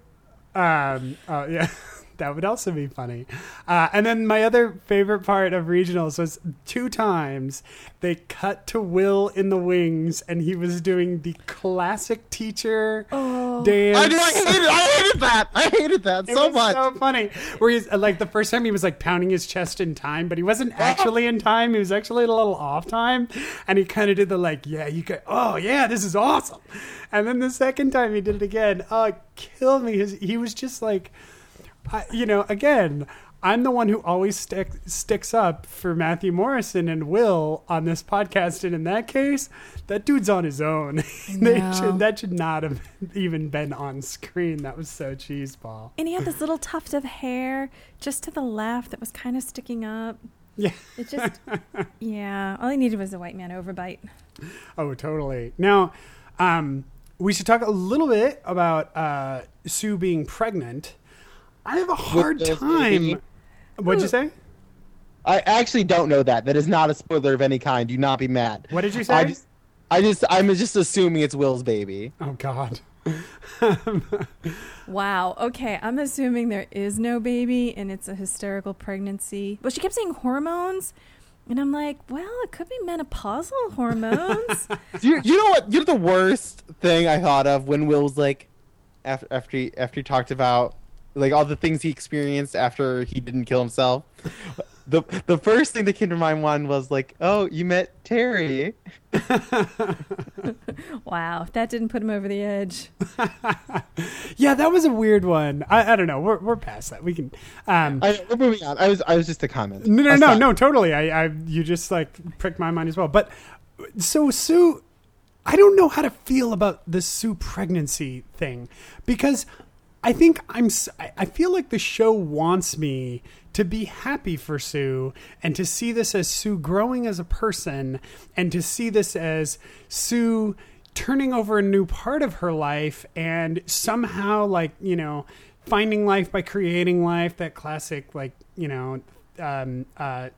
A: Um, oh yeah, that would also be funny. Uh, and then my other favorite part of regionals was two times they cut to Will in the wings, and he was doing the classic teacher dance.
C: I, do, I hated I hated that. I hated that
A: It
C: so
A: was
C: much.
A: so funny. Where he's uh, like the first time he was like pounding his chest in time, but he wasn't actually in time. He was actually a little off time, and he kind of did the like, yeah, you could. Oh yeah, this is awesome. And then the second time he did it again, oh, it killed me. His, he was just like, I, you know, again. I'm the one who always stick, sticks up for Matthew Morrison and Will on this podcast, and in that case, that dude's on his own. Should, that should not have even been on screen. That was so cheeseball.
B: And he had this little tuft of hair just to the left that was kind of sticking up.
A: Yeah.
B: It just, yeah. All he needed was a white man overbite.
A: Oh, totally. Now, um, we should talk a little bit about uh, Sue being pregnant. I have a hard time.
C: baby.
A: What'd you say?
C: I actually don't know that. That is not a spoiler of any kind. Do not be mad.
A: What did you
C: I
A: say?
C: just, I just, I'm just assuming it's Will's baby.
A: Oh God.
B: Wow. Okay. I'm assuming there is no baby and it's a hysterical pregnancy. But she kept saying hormones. And I'm like, well, it could be menopausal hormones.
C: You, you know what? You're the worst thing I thought of when Will was like, after after he, after he talked about like all the things he experienced after he didn't kill himself. The the first thing that came to my mind was like, oh, you met Terri.
B: wow. That didn't put him over the edge.
A: Yeah, that was a weird one. I, I don't know. We're we're past that. We can. Um,
C: I, we're moving on. I was I was just a comment.
A: no, no,
C: That's
A: no,
C: not-
A: no. Totally. I, I, you just like pricked my mind as well. But so Sue, I don't know how to feel about the Sue pregnancy thing because I think I'm. I feel like the show wants me to be happy for Sue and to see this as Sue growing as a person and to see this as Sue turning over a new part of her life and somehow like you know finding life by creating life that classic like you know um uh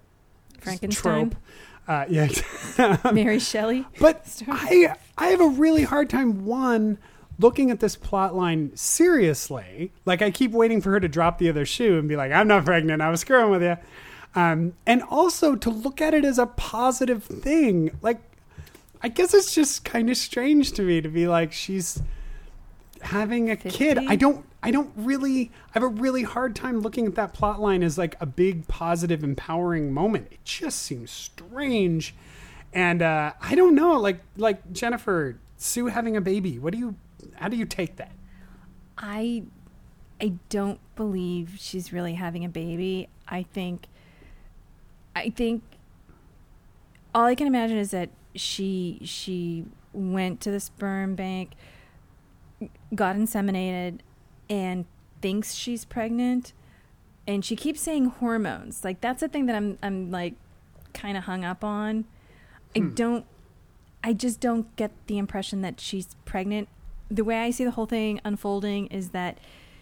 B: Frankenstein.
A: trope uh yeah
B: Mary Shelley.
A: but I I have a really hard time one looking at this plot line seriously. Like I keep waiting for her to drop the other shoe and be like, "I'm not pregnant. I was screwing with you." Um, and also to look at it as a positive thing. Like I guess it's just kind of strange to me to be like she's having a kid. I don't I don't really I have a really hard time looking at that plot line as like a big positive empowering moment. It just seems strange. And uh, I don't know, like like Jennifer, Sue having a baby. What do you how do you take that?
B: I I don't believe she's really having a baby. I think I think all I can imagine is that she she went to the sperm bank, got inseminated, and thinks she's pregnant, and she keeps saying hormones. Like that's the thing that I'm I'm like kind of hung up on. I hmm. don't I just don't get the impression that she's pregnant. The way I see the whole thing unfolding is that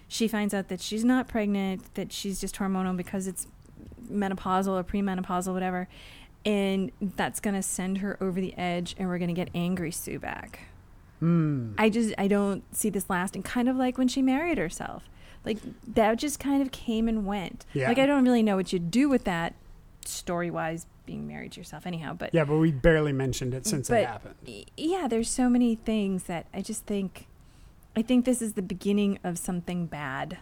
B: she finds out that she's not pregnant, that she's just hormonal because it's menopausal or premenopausal, whatever. And that's going to send her over the edge, and we're going to get angry Sue back. Hmm. I just, I don't see this lasting. Kind of like when she married herself. Like, that just kind of came and went.
A: Yeah.
B: Like, I don't really know what you do with that story wise, being married to yourself, anyhow. But
A: Yeah, but we barely mentioned it since
B: but
A: it happened.
B: yeah, there's so many things that I just think. I think this is the beginning of something bad.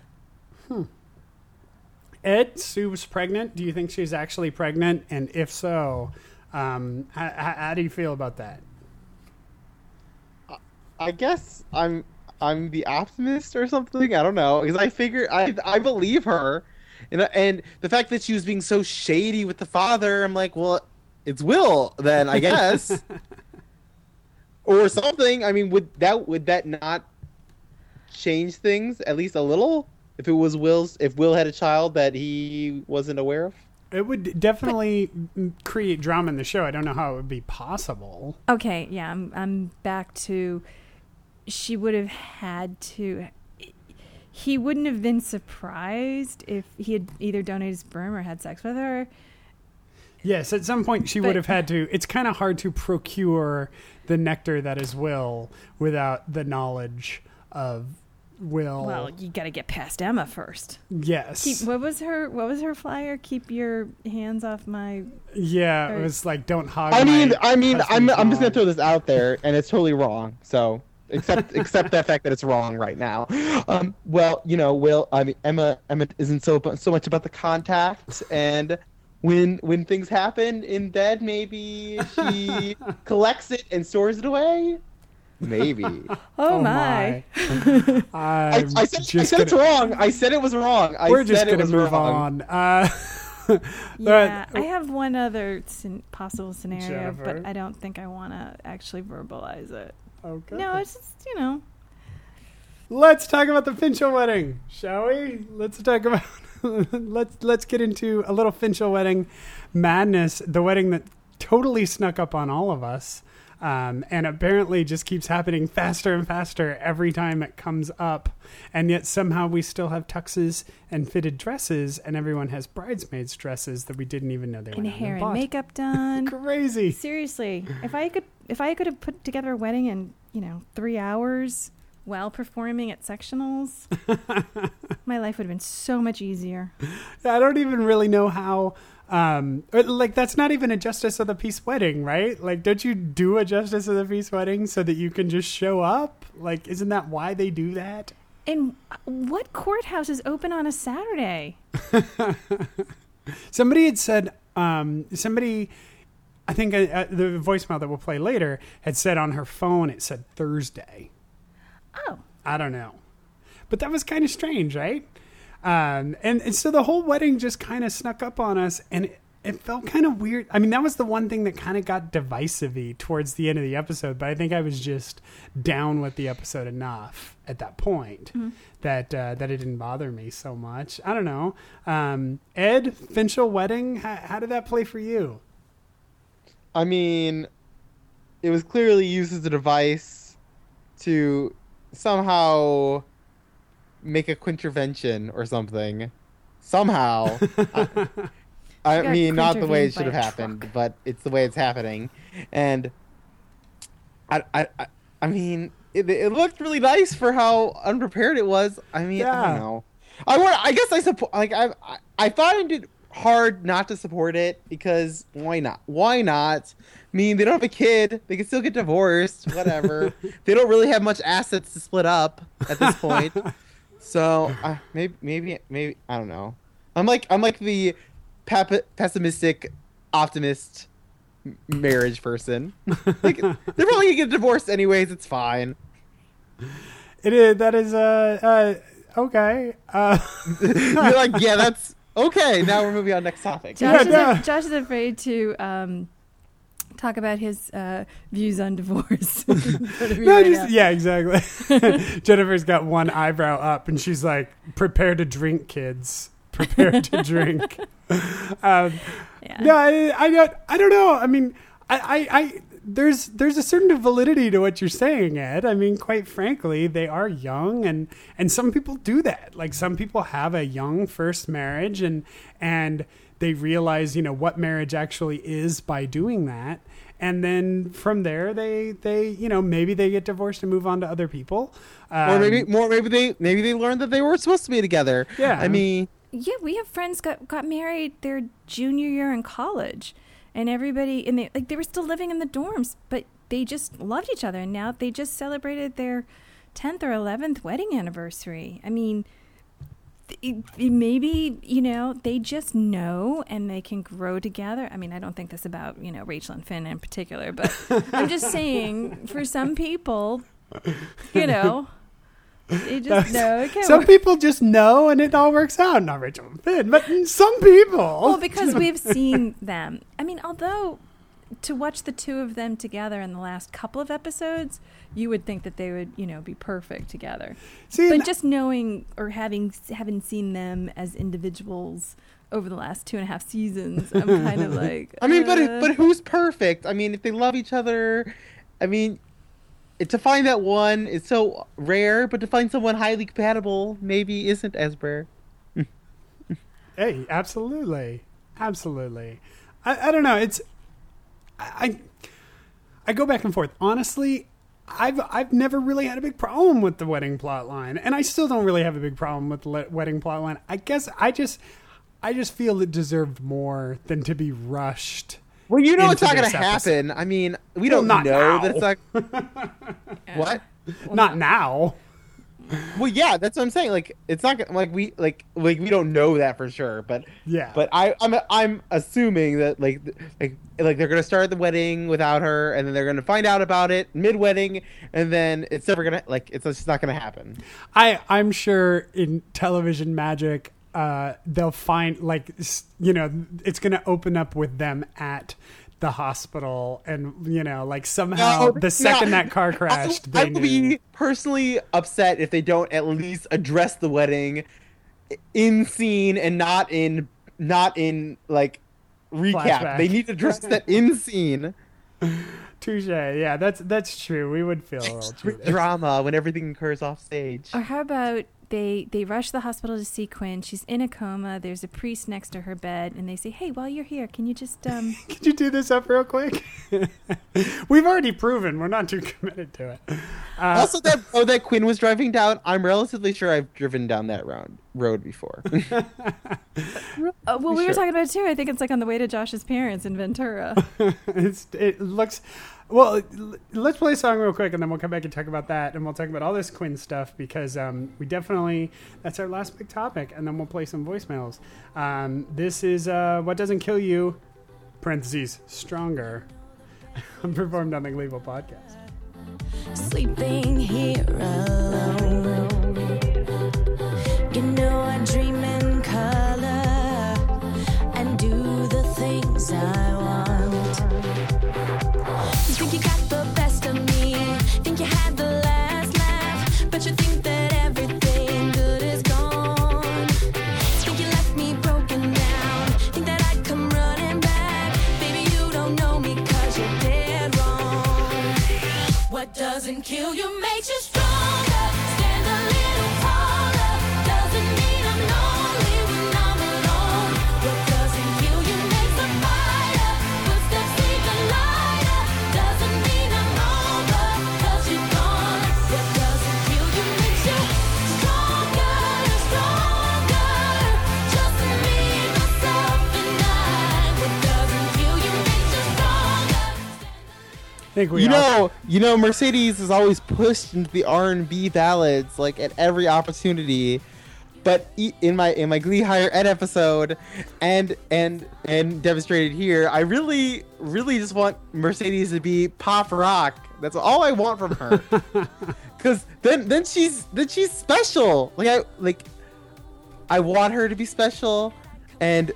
A: Hmm, Ed, sue's pregnant. Do you think she's actually pregnant? And if so, um, how, how do you feel about that?
C: I guess I'm I'm the optimist or something. I don't know because I figure I I believe her, and and the fact that she was being so shady with the father, I'm like, well, it's Will then I guess, or something. I mean, would that would that not change things at least a little if it was Will's if Will had a child that he wasn't aware of?
A: It would definitely m create drama in the show. I don't know how it would be possible.
B: Okay, yeah, I'm I'm back to. She would have had to. He wouldn't have been surprised if he had either donated sperm or had sex with her.
A: Yes, at some point she
B: But-
A: would have had to. It's kind of hard to procure the nectar that is Will without the knowledge of Will.
B: Well, you got to get past Emma first.
A: yes.
B: Keep what was her what was her flyer? Keep your hands off my.
A: yeah, it was like don't hog.
C: I mean,
A: my
C: I mean, I'm, I'm just gonna throw this out there, and it's totally wrong. So accept accept the fact that it's wrong right now. Um, well, you know, Will, I mean, Emma, Emma isn't so so much about the contact, and when when things happen in bed, maybe she collects it and stores it away. Maybe.
B: Oh, my.
A: I'm
C: I, I said, I said it's
A: gonna-
C: wrong. I said it was wrong. I
A: We're just
C: said it
A: gonna
C: was
A: move
C: wrong.
A: on. Uh,
B: Yeah, I have one other possible scenario,
A: Jennifer?
B: but I don't think I want to actually verbalize it.
A: Oh, okay.
B: No, it's just you know.
A: Let's talk about the Finchel wedding, shall we? Let's talk about let's let's get into a little Finchel wedding madness. The wedding that totally snuck up on all of us, um, and apparently just keeps happening faster and faster every time it comes up. And yet somehow we still have tuxes and fitted dresses, and everyone has bridesmaids dresses that we didn't even know they were.
B: And
A: went
B: hair
A: and
B: and makeup done.
A: Crazy.
B: Seriously, if I could, if I could have put together a wedding in you know three hours while performing at sectionals, my life would have been so much easier.
A: I don't even really know how. Um, or, like that's not even a justice of the peace wedding, right? Like, don't you do a justice of the peace wedding so that you can just show up? Like, isn't that why they do that?
B: And what courthouse is open on a Saturday?
A: Somebody had said, um, somebody, I think uh, uh, the voicemail that we'll play later had said on her phone it said Thursday.
B: Oh,
A: I don't know. But that was kind of strange, right? Um, and, and so the whole wedding just kind of snuck up on us, and it, it felt kind of weird. I mean, that was the one thing that kind of got divisive towards the end of the episode, but I think I was just down with the episode enough at that point that uh, that it didn't bother me so much. I don't know. Um, Ed, Finchel wedding, how, how did that play for you?
C: I mean, it was clearly used as a device to somehow make a quintervention or something. Somehow. I, I mean, not the way it should have happened,
B: truck.
C: but it's the way it's happening. And I, I, I, I mean, it, it looked really nice for how unprepared it was. I mean, I
A: Yeah.
C: don't know. I want. I guess I support. Like I, I, I find it hard not to support it because why not? Why not? I mean, they don't have a kid. They can still get divorced. Whatever. they don't really have much assets to split up at this point. so uh, maybe, maybe, maybe I don't know. I'm like, I'm like the pep- pessimistic optimist m- marriage person. like, they're probably gonna get divorced anyways. It's fine.
A: It is that is uh, uh okay. Uh,
C: You're like, yeah, that's okay. Now we're moving on next topic.
B: Josh,
A: Yeah,
B: is,
A: no.
B: Josh is afraid to um, talk about his uh, views on divorce. in front of me
A: No,
B: right
A: just, yeah, exactly. Jennifer's got one eyebrow up, and she's like, "Prepare to drink, kids. Prepare to drink." um,
B: Yeah.
A: no, I, I don't. I don't know. I mean, I, I, I, there's, there's a certain validity to what you're saying, Ed. I mean, quite frankly, they are young, and and some people do that. Like some people have a young first marriage, and and they realize, you know, what marriage actually is by doing that. And then from there, they, they, you know, maybe they get divorced and move on to other people. Um,
C: or maybe more. Maybe they maybe they learned that they weren't supposed to be together.
A: Yeah.
C: I mean,
B: Yeah, we have friends got got married their junior year in college, and everybody and they like they were still living in the dorms, but they just loved each other, and now they just celebrated their tenth or eleventh wedding anniversary. I mean, th- maybe you know they just know and they can grow together. I mean, I don't think this about you know Rachel and Finn in particular, but I'm just saying for some people, you know. They just know it can
A: some
B: work.
A: people just know, and it all works out. Not Rachel and Finn, but some people.
B: Well, because we've seen them. I mean, although to watch the two of them together in the last couple of episodes, you would think that they would, you know, be perfect together.
A: See,
B: But just knowing or having having seen them as individuals over the last two and a half seasons, I'm kind of like.
C: I mean, but
B: uh,
C: but who's perfect? I mean, if they love each other, I mean, to find that one is so rare, but to find someone highly compatible maybe isn't as rare.
A: Hey, absolutely, absolutely. I, I don't know. It's I I go back and forth. Honestly, I've I've never really had a big problem with the wedding plot line, and I still don't really have a big problem with the le- wedding plot line. I guess I just I just feel it deserved more than to be rushed.
C: Well, you know it's not going to happen. I mean, we
A: Well,
C: don't
A: not
C: know
A: now.
C: that it's not. what?
A: Not now.
C: Well, yeah, that's what I'm saying. Like, it's not gonna, like we like like we don't know that for sure, but
A: Yeah.
C: But I I'm I'm assuming that like like like they're gonna start the wedding without her, and then they're gonna find out about it mid wedding, and then it's never gonna like it's just not gonna happen.
A: I I'm sure in television magic, uh, they'll find like you know it's going to open up with them at the hospital, and you know like somehow
C: No,
A: the second
C: yeah.
A: that car crashed,
C: I, I
A: they
C: would
A: knew.
C: be personally upset if they don't at least address the wedding in scene and not in not in like recap.
A: Flashback.
C: They need to address that in scene
A: Touche. Yeah, that's that's true. We would feel a little
C: drama when everything occurs off stage.
B: Or how about they they rush the hospital to see Quinn. She's in a coma. There's a priest next to her bed, and they say, "Hey, while you're here, can you just um?"
A: Could you do this up real quick? We've already proven we're not too committed to it. Uh,
C: also, that road that Quinn was driving down, I'm relatively sure I've driven down that road road before.
B: Oh, well, we were talking about it too. I think it's like on the way to Josh's parents in Ventura.
A: it's, it looks well l- let's play a song real quick and then we'll come back and talk about that and we'll talk about all this quinn stuff because um, we definitely that's our last big topic and then we'll play some voicemails um, this is uh, what doesn't kill you parentheses stronger performed on the Gleeville podcast
E: sleeping here alone. Doesn't kill you makes you
A: think we
C: you know, you know, Mercedes is always pushed into the R and B ballads like at every opportunity. But in my in my Glee Higher Ed episode, and and and demonstrated here, I really really just want Mercedes to be pop rock. That's all I want from her. Cause then then she's then she's special. Like I like I want her to be special, and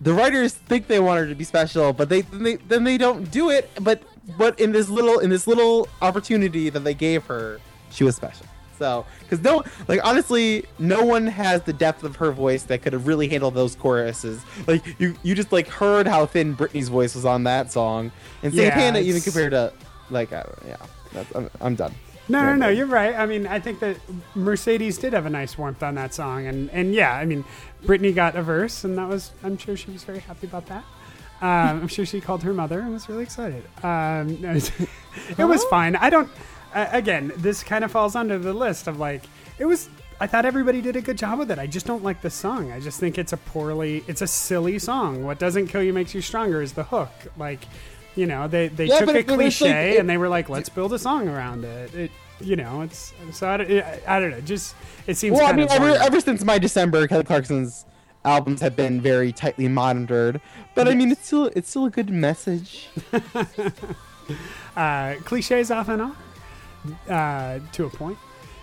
C: the writers think they want her to be special, but they then they then they don't do it. But but in this little in this little opportunity that they gave her, she was special. So because no like honestly, no one has the depth of her voice that could have really handled those choruses. Like you you just like heard how thin Brittany's voice was on that song, and
A: Yeah,
C: Santana even compared to like uh, yeah. That's, I'm, I'm done.
A: No, no, no. You're right. I mean, I think that Mercedes did have a nice warmth on that song, and and yeah, I mean, Brittany got a verse, and that was. I'm sure she was very happy about that. Um, I'm sure she called her mother and was really excited. Um, it was fine. I don't. Uh, again, this kind of falls under the list of like it was. I thought everybody did a good job with it. I just don't like the song. I just think it's a poorly. It's a silly song. What doesn't kill you makes you stronger is the hook. Like, you know, they they
C: Yeah,
A: took a
C: it's like-
A: cliche
C: it-
A: and they were like, let's build a song around it. It, you know, it's so I, don't- I, don't know. Just it seems.
C: Well, I mean, ever, ever since my December, Kelly Clarkson's albums have been very tightly monitored. But I mean, it's still it's still a good message.
A: uh, cliches off and on uh, to a point.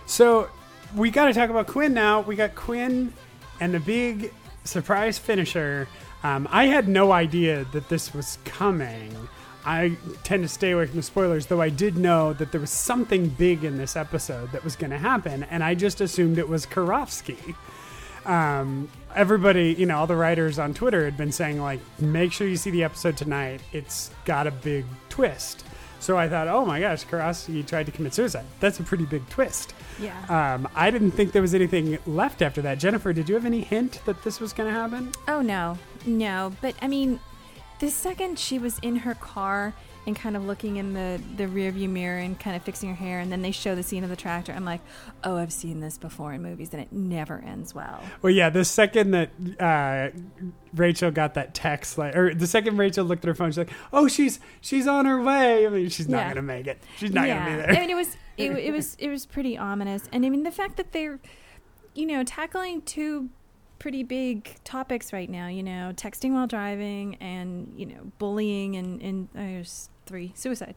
A: So we got to talk about Quinn now. We got Quinn and the big surprise finisher. Um, I had no idea that this was coming. I tend to stay away from the spoilers, though I did know that there was something big in this episode that was going to happen, and I just assumed it was Karofsky. Um, everybody, you know, all the writers on Twitter had been saying, like, make sure you see the episode tonight. It's got a big twist. So I thought, oh my gosh, Karofsky tried to commit suicide. That's a pretty big twist.
B: Yeah.
A: Um, I didn't think there was anything left after that. Jennifer, did you have any hint that this was going to happen?
B: Oh no, no. But I mean, the second she was in her car and kind of looking in the the rearview mirror and kind of fixing her hair, and then they show the scene of the tractor, I'm like, oh, I've seen this before in movies, and it never ends well.
A: Well, yeah, the second that uh, Rachel got that text, like, or the second Rachel looked at her phone, she's like, "Oh, she's she's on her way." I mean, she's not
B: Yeah.
A: gonna make it. She's not
B: yeah.
A: gonna be there.
B: I mean, it was it, it was it was pretty ominous, and I mean the fact that they're, you know, tackling two pretty big topics right now. You know, texting while driving, and you know, bullying, and and uh, there's three suicide.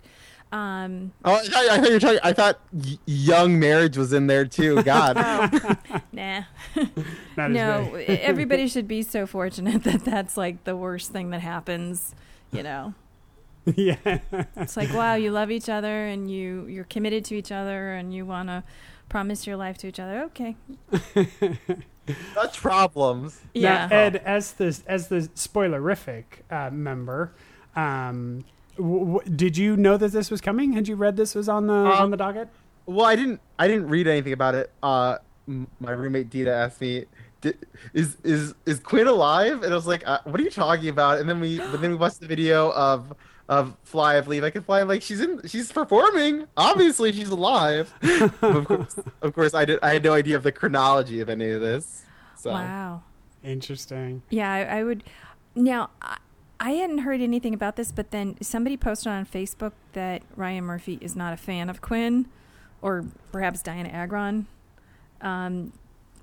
B: Um,
C: Oh, I thought, I thought you were talking. I thought young marriage was in there too. God.
B: nah,
A: Not
B: no. everybody should be so fortunate that that's like the worst thing that happens. You know,
A: yeah.
B: it's like wow, you love each other, and you you're committed to each other, and you want to promise your life to each other. Okay,
C: Such problems.
B: yeah.
A: Now, Ed, as the as the spoilerific uh, member, um, w- w- did you know that this was coming? Had you read this was on the on
C: Um,
A: the docket?
C: Well, I didn't. I didn't read anything about it. Uh, m- my roommate Dita asked me, "Is is is Quinn alive?" And I was like, uh, "What are you talking about?" And then we, but then we watched the video of of Fly, I believe I can fly. I'm like, she's in, she's performing. Obviously, she's alive. Of course, of course, I did. I had no idea of the chronology of any of this. So.
B: Wow.
A: Interesting.
B: Yeah, I, I would. Now, I, I hadn't heard anything about this, but then somebody posted on Facebook that Ryan Murphy is not a fan of Quinn, or perhaps Dianna Agron. Um,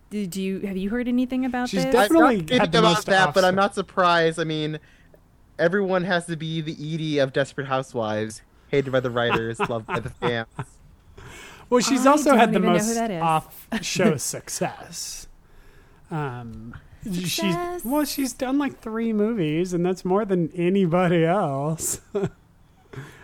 B: did you have you heard anything about
A: She's
B: this?
A: def-
C: I've
A: Definitely
C: not kidding
A: had the
C: about
A: most
C: that, but I'm not surprised. I mean, everyone has to be the Edie of Desperate Housewives, hated by the writers, loved by the fans.
A: Well, she's
B: I
A: also had the most
B: who that is.
A: off-show success. Um, she's well, she's done like three movies, and that's more than anybody else.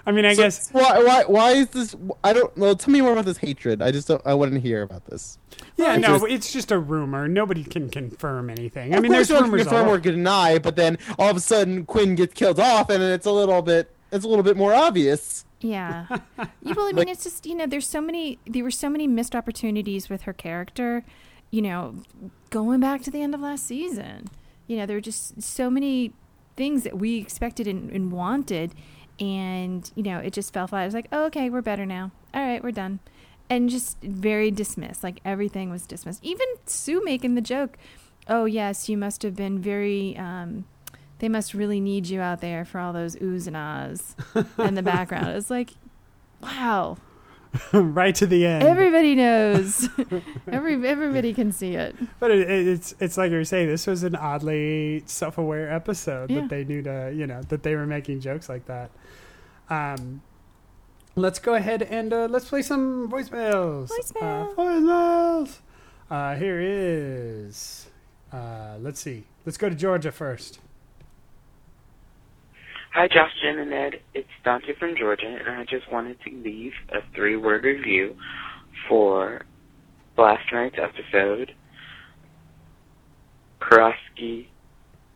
A: I mean, I
C: So
A: guess
C: why why why is this? I don't know. Tell me more about this hatred. I just don't. I wouldn't hear about this.
A: yeah,
C: It's
A: no,
C: just-
A: it's just a rumor. Nobody can confirm anything. I mean, there's
C: no one can
A: rumors.
C: confirm
A: all
C: or deny, but then all of a sudden Quinn gets killed off, and it's a little bit. It's a little bit more obvious.
B: Yeah. yeah well, I mean,
C: Like-
B: it's just you know, there's so many. There were so many missed opportunities with her character. You know, going back to the end of last season. You know, there were just so many things that we expected and, and wanted, and you know, it just fell flat. It was like, oh, okay, we're better now. All right, we're done, and just very dismissed. Like everything was dismissed. Even Sue making the joke, "Oh yes, you must have been very." Um, they must really need you out there for all those oohs and ahs in the background. It's like, wow,
A: right to the end.
B: everybody knows. Every everybody can see it.
A: But it, it- it's it's like you were saying. This was an oddly self-aware episode
B: Yeah.
A: that they knew to you know that they were making jokes like that. Um, let's go ahead and uh, let's play some voicemails.
B: Voicemail.
A: Uh, voicemails. Uh, here is. Uh, let's see. Let's go to Georgia first.
F: Hi, Josh, Jen, and Ed. It's Dante from Georgia, and I just wanted to leave a three-word review for last night's episode. Karofsky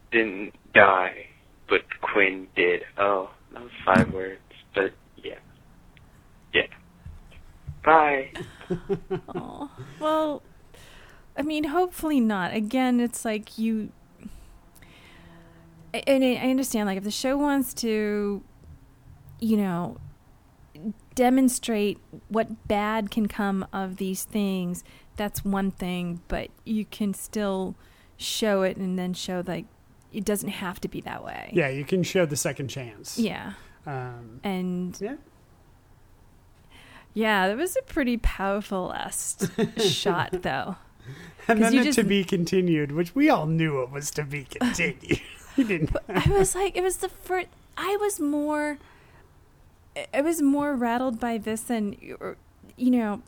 F: didn't die, but Quinn did. Oh, that was five words, but yeah. Yeah. Bye.
B: Well, I mean, hopefully not. Again, it's like you. I- And I understand, like, if the show wants to, you know, demonstrate what bad can come of these things, that's one thing. But you can still show it and then show like it doesn't have to be that way.
A: Yeah, you can show the second chance.
B: Yeah.
A: Um,
B: And
A: yeah.
B: yeah, that was a pretty powerful last shot, though.
A: And then the
B: just-
A: to be continued, which we all knew it was to be continued. we didn't.
B: I was like, it was the first. I was more. I was more rattled by this than, you know,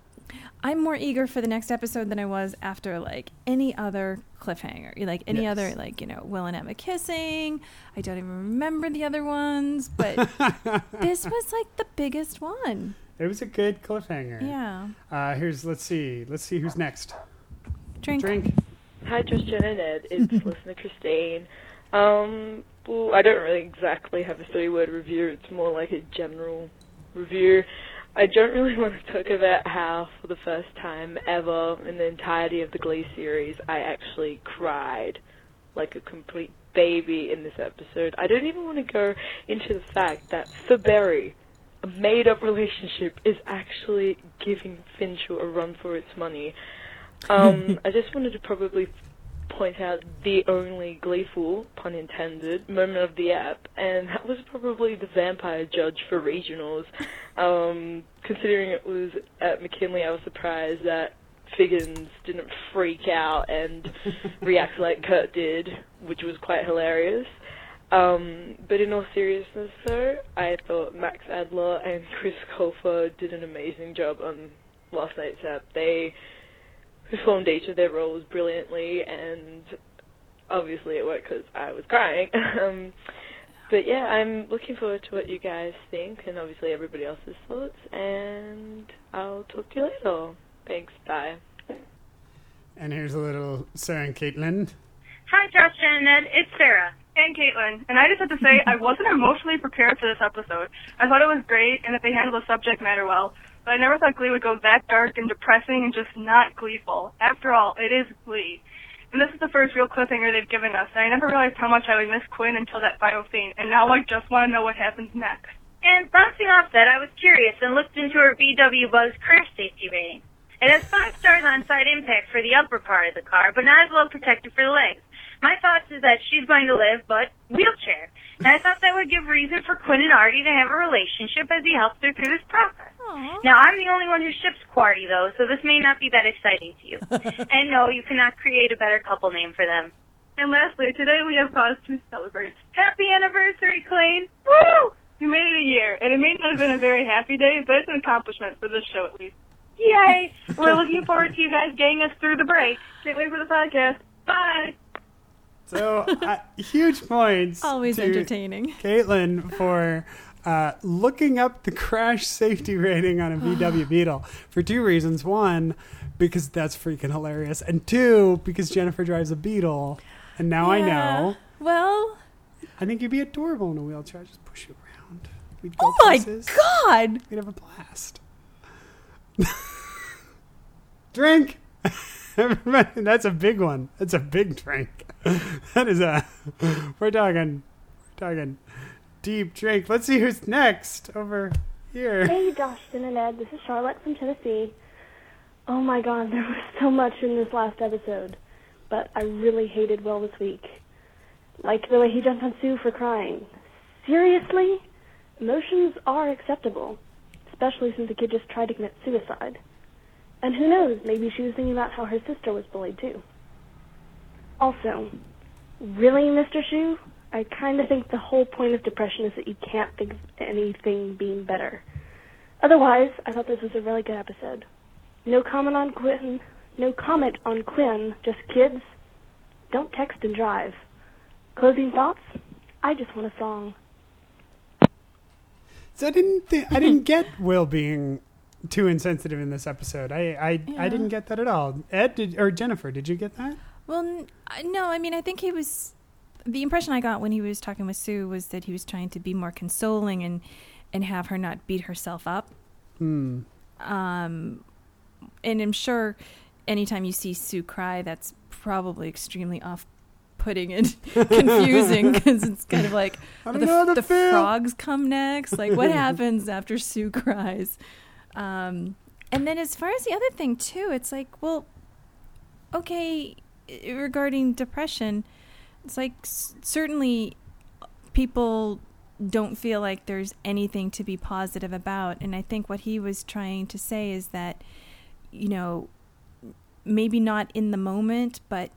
B: I'm more eager for the next episode than I was after like any other cliffhanger, like any
C: Yes.
B: other like you know Will and Emma kissing. I don't even remember the other ones, but this was like the biggest one.
A: It was a good cliffhanger.
B: Yeah,
A: Uh, here's let's see. Let's see who's next.
B: drink.
A: Drink.
G: Hi, Justin and Ed. It's listener Christine. Um, well, I don't really exactly have a three-word review. It's more like a general review. I don't really want to talk about how, for the first time ever in the entirety of the Glee series, I actually cried like a complete baby in this episode. I don't even want to go into the fact that Faberry, a made-up relationship is actually giving Finchel a run for its money. Um, I just wanted to probably point out the only gleeful, pun intended, moment of the app, and that was probably the vampire judge for regionals. Um, considering it was at McKinley, I was surprised that Figgins didn't freak out and react like Kurt did, which was quite hilarious. Um, but in all seriousness, though, I thought Max Adler and Chris Colfer did an amazing job on last night's app. They performed each of their roles brilliantly, and obviously it worked because I was crying. um, but yeah, I'm looking forward to what you guys think, and obviously everybody else's thoughts. And I'll talk to you later. Thanks. Bye.
A: And here's a little Sarah and Caitlin.
H: Hi, Josh and Ed. It's Sarah. And Caitlin. And I just have to say, I wasn't emotionally prepared for this episode. I thought it was great and that they handled the subject matter well. But I never thought Glee would go that dark and depressing and just not gleeful. After all, it is Glee. And this is the first real cliffhanger they've given us. And I never realized how much I would miss Quinn until that final scene. And now I just want to know what happens next.
I: And bouncing off that, I was curious and looked into her VW Bug crash safety rating. It has five stars on side impact for the upper part of the car, but not as well protected for the legs. My thoughts is that she's going to live, but wheelchair. And I thought that would give reason for Quinn and Artie to have a relationship as he helps her through this process.
B: Aw.
I: Now, I'm the only one who ships Quarty, though, so this may not be that exciting to you. and no, you cannot create a better couple name for them.
H: And lastly, today we have cause to celebrate. Happy anniversary, Klaine! Woo! You made it a year, and it may not have been a very happy day, but it's an accomplishment for this show at least. Yay! We're looking forward to you guys getting us through the break. Can't wait for the podcast. Bye!
A: So uh, huge points.
B: Always
A: to
B: entertaining.
A: Caitlin for uh, looking up the crash safety rating on a VW Beetle for two reasons. One, because that's freaking hilarious, and two, because Jennifer drives a Beetle, and now I know.
B: Well,
A: I think you'd be adorable in a wheelchair. Just push you around. We'd go
B: oh my god!
A: We'd have a blast. drink. Everybody, that's a big one. That's a big drink. That is a. We're talking. We're talking deep drink. Let's see who's next over here.
J: Hey, Dustin and Ed. This is Charlotte from Tennessee. Oh my god, there was so much in this last episode. But I really hated Will this week. Like the way he jumped on Sue for crying. Seriously? Emotions are acceptable. Especially since the kid just tried to commit suicide. And who knows, maybe she was thinking about how her sister was bullied too. Also, really, Mr. Schue? I kind of think the whole point of depression is that you can't think of anything being better. Otherwise, I thought this was a really good episode. No comment on Quinn. No comment on Quinn. Just kids. Don't text and drive. Closing thoughts? I just want a song.
A: So I didn't. Th- I didn't get Will being too insensitive in this episode. I I, I didn't get that at all. Ed did, or Jennifer, did you get that?
B: Well, n- I- no, I mean, I think he was. The impression I got when he was talking with Sue was that he was trying to be more consoling and and have her not beat herself up.
A: Hmm.
B: Um, and I'm sure anytime you see Sue cry, that's probably extremely off-putting and confusing because it's kind of like the,
A: don't know how to
B: the frogs come next. Like, what happens after Sue cries? Um, and then as far as the other thing too, it's like, well, okay, regarding depression, it's like s- certainly people don't feel like there's anything to be positive about. And I think what he was trying to say is that, you know, maybe not in the moment, but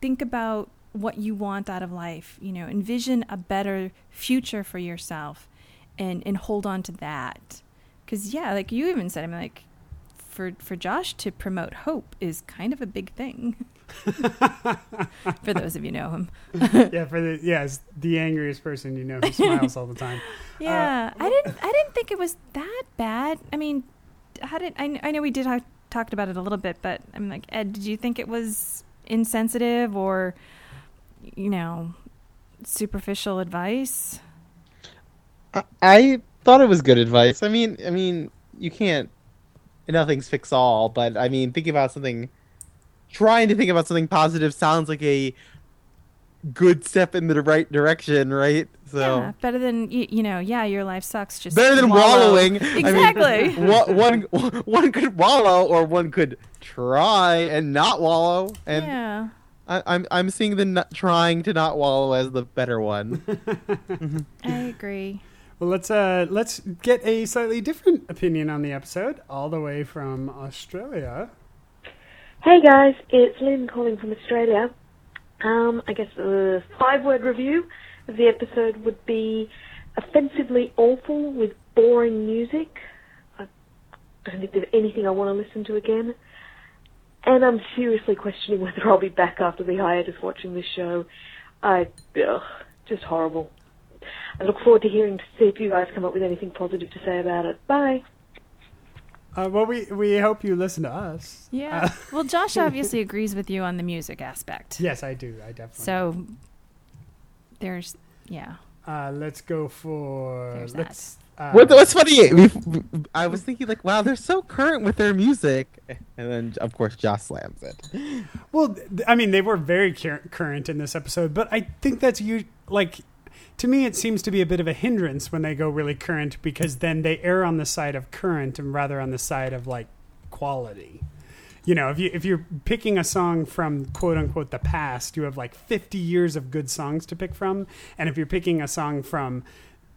B: think about what you want out of life. You know, envision a better future for yourself and, and hold on to that. Because, yeah, like you even said, I mean, like, for, for Josh to promote hope is kind of a big thing. for those of you know him.
A: yeah, for the yes, the angriest person you know who smiles all the time.
B: Yeah, uh, I didn't. I didn't think it was that bad. I mean, how did I? I know we did have, talked about it a little bit, but I'm like Ed. Did you think it was insensitive or, you know, superficial advice?
C: I thought it was good advice. I mean, I mean, you can't. Nothing's fix all, but I mean, thinking about something, trying to think about something positive sounds like a good step in the right direction, right? So
B: Yeah, better than you, you know. Yeah, your life sucks. Just
C: better than
B: wallow.
C: wallowing.
B: Exactly.
C: I mean, wa- one one could wallow, or one could try and not wallow. And
B: yeah.
C: I, I'm I'm seeing the not, trying to not wallow as the better one.
B: I agree.
A: Well, let's uh let's get a slightly different opinion on the episode, all the way from Australia.
J: Hey guys, it's Lynn calling from Australia. Um, I guess a five-word review of the episode would be offensively awful with boring music. I don't think there's anything I want to listen to again. And I'm seriously questioning whether I'll be back after the hiatus watching this show. I, ugh, just horrible. I look forward to hearing to see if you guys come up with anything positive to say about it. Bye.
A: Uh, well, we we hope you listen to us.
B: Yeah.
A: Uh,
B: well, Josh obviously agrees with you on the music aspect.
A: yes, I do. I definitely.
B: So there's yeah.
A: Uh, let's go for.
B: There's
A: let's. Uh,
C: What, what's funny? we I was thinking like, wow, they're so current with their music, and then of course Josh slams it.
A: Well, I mean, they were very cur- current in this episode, but I think that's you like. To me, it seems to be a bit of a hindrance when they go really current because then they err on the side of current and rather on the side of like quality. You know, if you if you're picking a song from quote unquote the past, you have like 50 years of good songs to pick from, and if you're picking a song from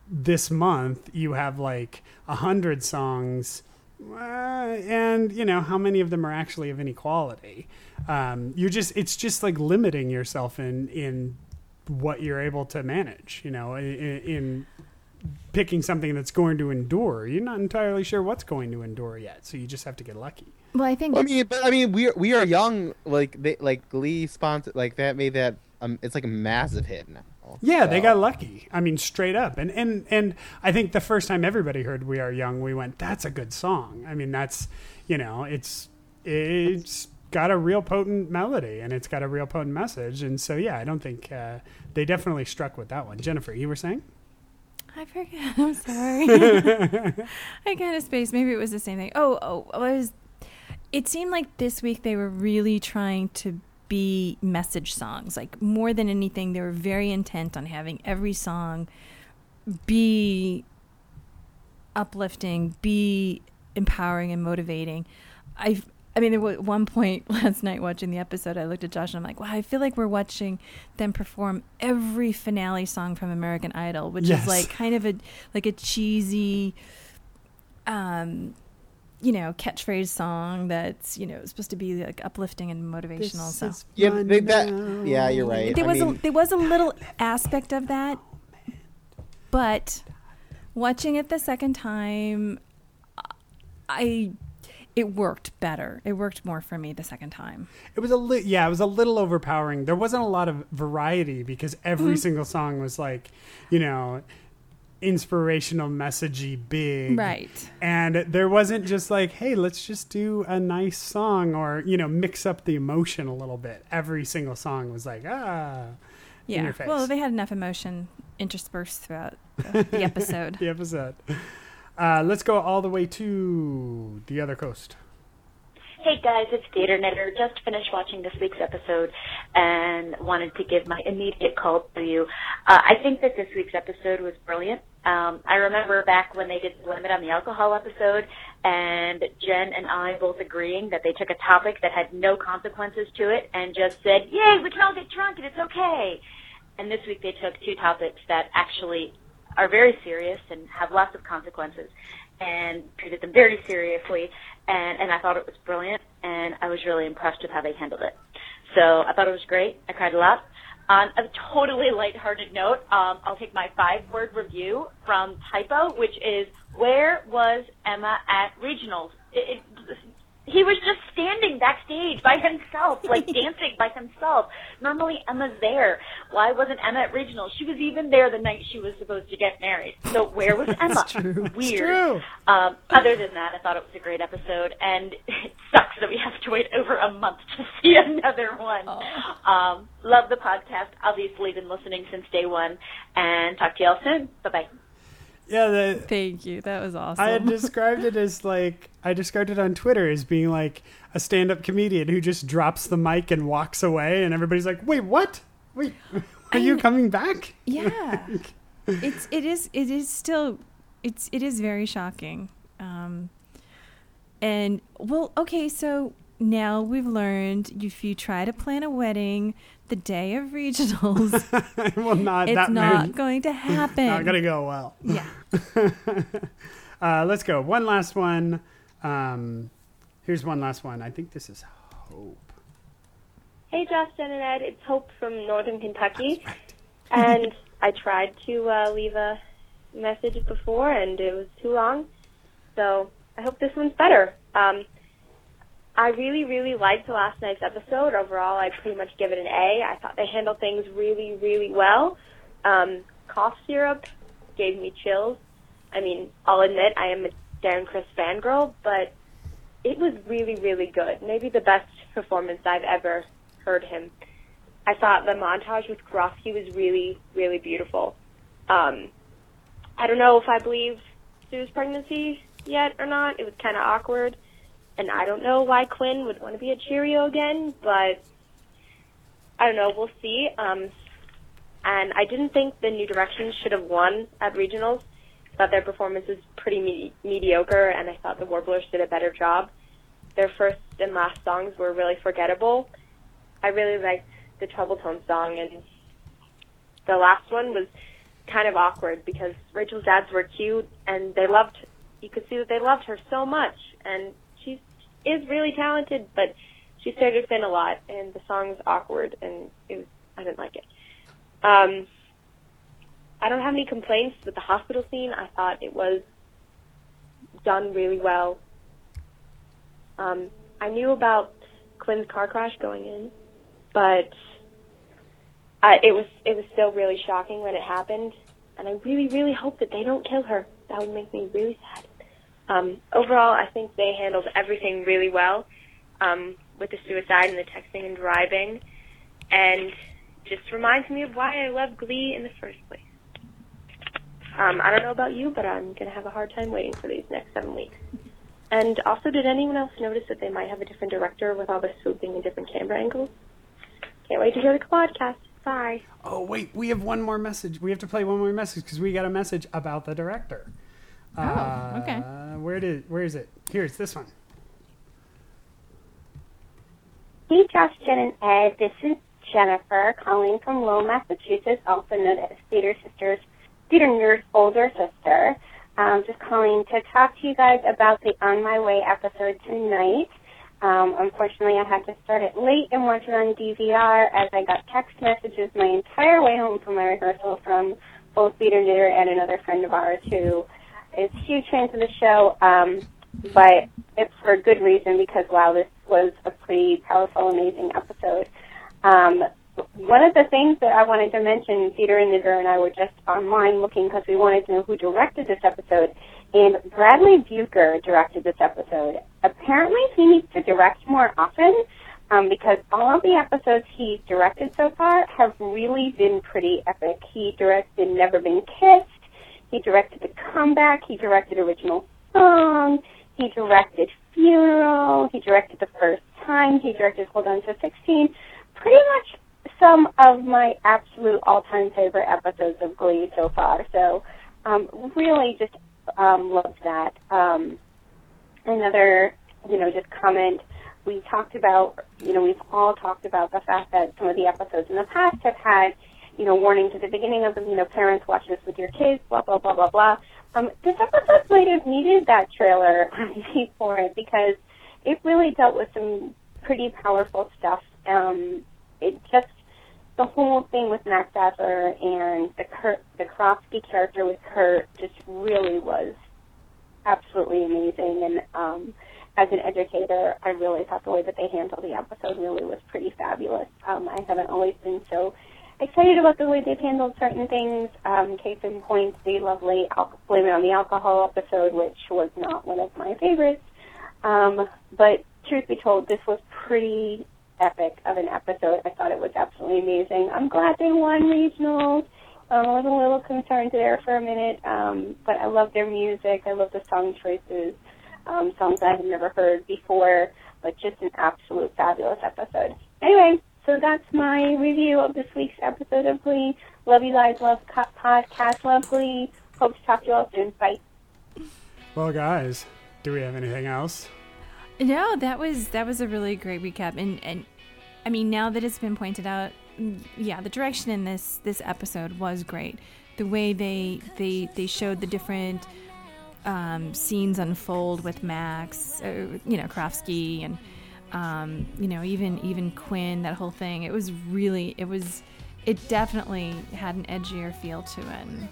A: this month, you have like a hundred songs. Uh, and you know how many of them are actually of any quality? Um, you're just it's just like limiting yourself in in what you're able to manage you know in, in picking something that's going to endure you're not entirely sure what's going to endure yet so you just have to get lucky
B: Well, I think
C: I mean, but I mean, we are, we are young. Like they like Glee sponsor like that made that. Um, it's like a massive hit now.
A: yeah they got lucky i mean straight up and and and i think the first time everybody heard we are young we went that's a good song i mean that's you know it's it's got a real potent melody and it's got a real potent message and so yeah i don't think uh, they definitely struck with that one jennifer you were saying
B: I forget. I'm sorry. I kind of spaced. Maybe it was the same thing. Oh, oh, I was. It seemed like this week they were really trying to be message songs. Like more than anything, they were very intent on having every song be uplifting, be empowering and motivating. I I mean, there was one point last night watching the episode, I looked at Josh and I'm like, wow, I feel like we're watching them perform every finale song from American Idol, which
A: Yes.
B: is like kind of a like a cheesy, um, you know, catchphrase song that's you know supposed to be like uplifting and motivational. so
C: Yeah, they, that. Yeah, you're right.
B: there
C: I
B: was
C: mean,
B: a there was a little aspect of that, but watching it the second time, I it worked better. It worked more for me the second time.
A: It was a li- yeah, it was a little overpowering. There wasn't a lot of variety because every
B: Mhm.
A: single song was like, you know, inspirational, messagey, big,
B: Right.
A: And there wasn't just like, hey, let's just do a nice song or you know, mix up the emotion a little bit. Every single song was like, ah, in
B: Yeah.
A: your face.
B: Well, they had enough emotion interspersed throughout the episode.
A: the episode. Uh, let's go all the way to the other coast.
K: Hey guys, it's Theater Nerd. Just finished watching this week's episode and wanted to give my immediate call to you. Uh, I think that this week's episode was brilliant. Um, I remember back when they did the limit on the alcohol episode, and Jen and I both agreeing that they took a topic that had no consequences to it and just said, "Yay, we can all get drunk and it's okay." And this week they took two topics that actually are very serious and have lots of consequences and treated them very seriously and and I thought it was brilliant and I was really impressed with how they handled it. So I thought it was great. I cried a lot. On a totally lighthearted note, um, I'll take my five-word review from Typo, which is "Where was Emma at regionals?" It, it, he was just standing backstage by himself, like dancing by himself. Normally Emma's there. Why wasn't Emma at regionals? She was even there the night she was supposed to get married. So where was Emma? Weird.
A: true.
K: Um, other than that, I thought it was a great episode, and it sucks that we have to wait over a month to see another one. Um, love the podcast. Obviously, been listening since day one, and talk to y'all soon. Bye bye.
A: Yeah, the,
B: Thank you. That was awesome.
A: I had described it as like I described it on Twitter as being like a stand-up comedian who just drops the mic and walks away, and everybody's like, "Wait, what? Wait, are you coming back?"
B: Yeah. it's it is it is still it's it is very shocking. Um and well, okay, so now we've learned if you try to plan a wedding the day of regionals,
A: well, not
B: it's
A: that
B: not
A: many-
B: going to happen.
A: Not gonna go well.
B: Yeah.
A: uh, let's go. One last one. Um, here's one last one. I think this is Hope.
L: Hey, Justin and Ed, it's Hope from Northern Kentucky. And I tried to uh, leave a message before, and it was too long. So I hope this one's better. Um, I really, really liked last night's episode. Overall, I pretty much give it an A. I thought they handled things really, really well. Um, cough syrup gave me chills. I mean, I'll admit I am a Darren Criss fangirl, but it was really, really good. Maybe the best performance I've ever heard him. I thought the montage with Karofsky was really, really beautiful. Um, I don't know if I believe Sue's pregnancy yet or not. It was kind of awkward. And I don't know why Quinn would want to be a Cheerio again, but I don't know. We'll see. Um, and I didn't think the New Directions should have won at regionals. I thought their performance was pretty me- mediocre, and I thought the Warblers did a better job. Their first and last songs were really forgettable. I really liked the Trouble Tone song, and the last one was kind of awkward because Rachel's dads were cute, and they loved. You could see that they loved her so much, and is really talented, but she started thin a lot, and the song's awkward, and it was I didn't like it. Um, I don't have any complaints with the hospital scene. I thought it was done really well. Um, I knew about Quinn's car crash going in, but uh, it was it was still really shocking when it happened, and I really really hope that they don't kill her. That would make me really sad. Um, overall, I think they handled everything really well um, with the suicide and the texting and driving, and just reminds me of why I love Glee in the first place. Um, I don't know about you, but I'm going to have a hard time waiting for these next seven weeks. And also, did anyone else notice that they might have a different director with all the swooping and different camera angles? Can't wait to hear the podcast. Bye.
A: Oh wait, we have one more message. We have to play one more message because we got a message about the director.
B: Oh, okay.
A: Uh, where did where is it? Here's this one.
M: Hey, Josh, Jen, and Ed. This is Jennifer calling from Lowell, Massachusetts, also known as Theater Sisters, Theater Nerd's older sister. Um, just calling to talk to you guys about the On My Way episode tonight. Um, unfortunately, I had to start it late and watch it on DVR as I got text messages my entire way home from my rehearsal from both Theater Nerd and another friend of ours who is huge fans of the show. Um, but it's for a good reason because wow, this was a pretty powerful, amazing episode. Um, one of the things that I wanted to mention, Peter and Knitter and I were just online looking because we wanted to know who directed this episode, and Bradley Buecker directed this episode. Apparently, he needs to direct more often um, because all of the episodes he's directed so far have really been pretty epic. He directed Never Been Kissed. He directed The Comeback. He directed Original Song. He directed Funeral. He directed The First Time. He directed Hold On to 16. Pretty much some of my absolute all-time favorite episodes of Glee so far. So, um, really just um, loved that. Um, another, you know, just comment. We talked about, you know, we've all talked about the fact that some of the episodes in the past have had, you know, warnings at the beginning of them, you know, parents watch this with your kids, blah, blah, blah, blah, blah. Um, this episode might have needed that trailer for it because it really dealt with some pretty powerful stuff. Um, it just, the whole thing with Max Adler and the Kurt, the Karofsky character with Kurt just really was absolutely amazing. And um, as an educator, I really thought the way that they handled the episode really was pretty fabulous. Um, I haven't always excited about the way they've handled certain things. Um, case in point, the lovely al- Blame It on the Alcohol episode, which was not one of my favorites. Um, but truth be told, this was pretty epic of an episode. I thought it was absolutely amazing. I'm glad they won regionals, Um, I was a little concerned there for a minute, um, but I love their music. I love the song choices, um, songs I had never heard before, but just an absolute fabulous episode. Anyway, so that's my review of this week's episode of Glee. Love you guys, love co- podcast, love Glee. Hope to talk to you all soon. Bye.
A: Well, guys, do we have anything else?
B: No, that was that was a really great recap, and and I mean now that it's been pointed out, mm, yeah, the direction in this this episode was great. The way they they they showed the different um, scenes unfold with Max, uh, you know, Karofsky, and um, you know even even Quinn, that whole thing. It was really it was it definitely had an edgier feel to it. And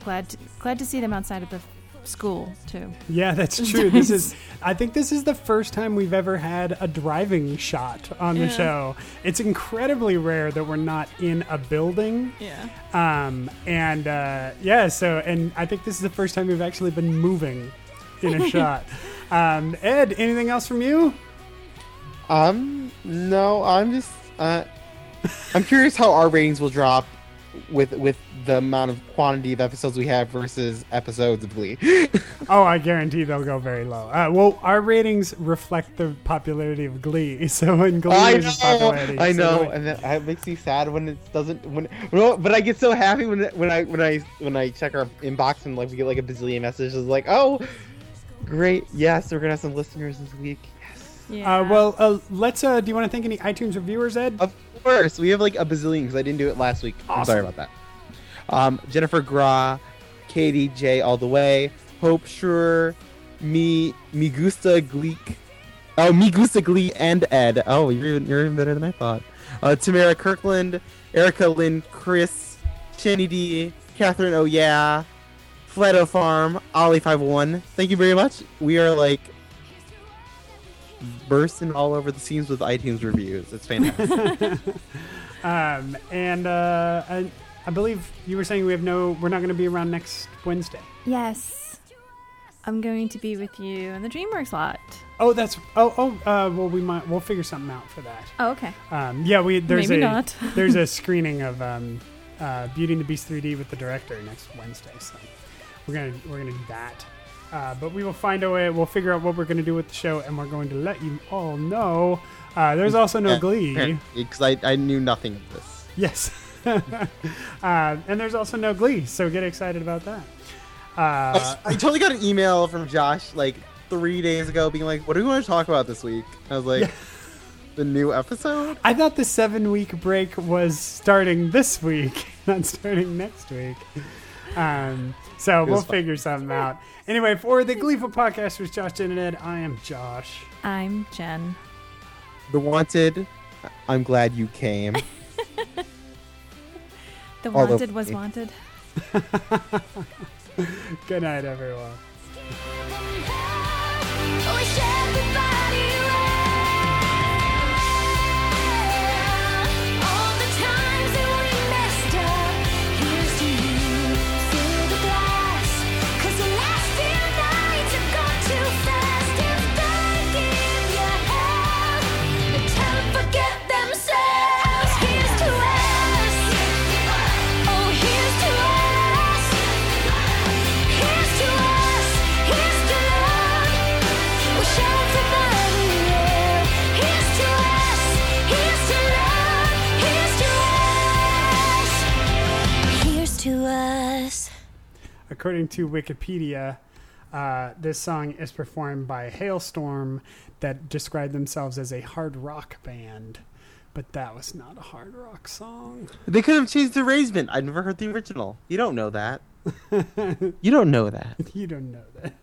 B: glad to, glad to see them outside of the school too.
A: Yeah, that's true. This is I think this is the first time we've ever had a driving shot on the
B: Yeah.
A: show. It's incredibly rare that we're not in a building.
B: Yeah.
A: Um and uh yeah, so and I think this is the first time we've actually been moving in a shot. Um Ed, anything else from you?
C: Um, no, I'm just uh, I'm curious how our ratings will drop with with the amount of quantity of episodes we have versus episodes of Glee.
A: Oh, I guarantee they'll go very low. Uh, well, our ratings reflect the popularity of Glee. So when Glee
C: I know,
A: popularity,
C: I know, and then it makes me sad when it doesn't. When, well, but I get so happy when when I when I when I check our inbox and like we get like a bazillion messages like, oh, great, yes, we're gonna have some listeners this week.
A: Uh, well, uh, let's. Uh, do you want to thank any iTunes reviewers, Ed?
C: Of course, we have like a bazillion because I didn't do it last week. I'm sorry about that. Um, Jennifer Gra, Katie J all the way, Hope Sure, me me gusta Gleek, oh me gusta Glee and Ed. Oh, you're even, you're even better than I thought. Uh, Tamara Kirkland, Erica Lynn, Chris, Channy D, Catherine. Oh yeah, Fleto Farm, Ollie Five One. Thank you very much. We are like bursting all over the scenes with iTunes reviews. It's fantastic.
A: um, and uh, I, I believe you were saying we have no. We're not going to be around next Wednesday.
B: Yes. I'm going to be with you in the DreamWorks lot.
A: Oh, that's. Oh, oh. Uh, well, we might. We'll figure something out for that.
B: Oh, okay.
A: Um, yeah, we there's
B: Maybe
A: a
B: not.
A: there's a screening of um, uh, Beauty and the Beast 3D with the director next Wednesday, so we're gonna we're gonna do that. Uh, but we will find a way. We'll figure out what we're gonna do with the show, and we're going to let you all know. Uh, there's also no Glee.
C: because I, I knew nothing of this.
A: Yes. uh, and there's also no Glee, so get excited about that. Uh,
C: I totally got an email from Josh like three days ago, being like, "What do we want to talk about this week?" I was like, "The new episode."
A: I thought the seven week break was starting this week, not starting next week. Um, so we'll
C: fun.
A: figure something out. Anyway, for the Gleeful Podcast with Josh, Jen, and Ed, I am Josh.
B: I'm Jen.
C: The Wanted. I'm glad you came.
B: The
C: All
B: wanted
C: the-
B: was wanted.
A: Good night, everyone. According to Wikipedia, uh, this song is performed by Halestorm that described themselves as a hard rock band. But that was not a hard rock song.
C: they could have changed the arrangement. I've never heard the original. You don't know that. you don't know that.
A: you don't know that.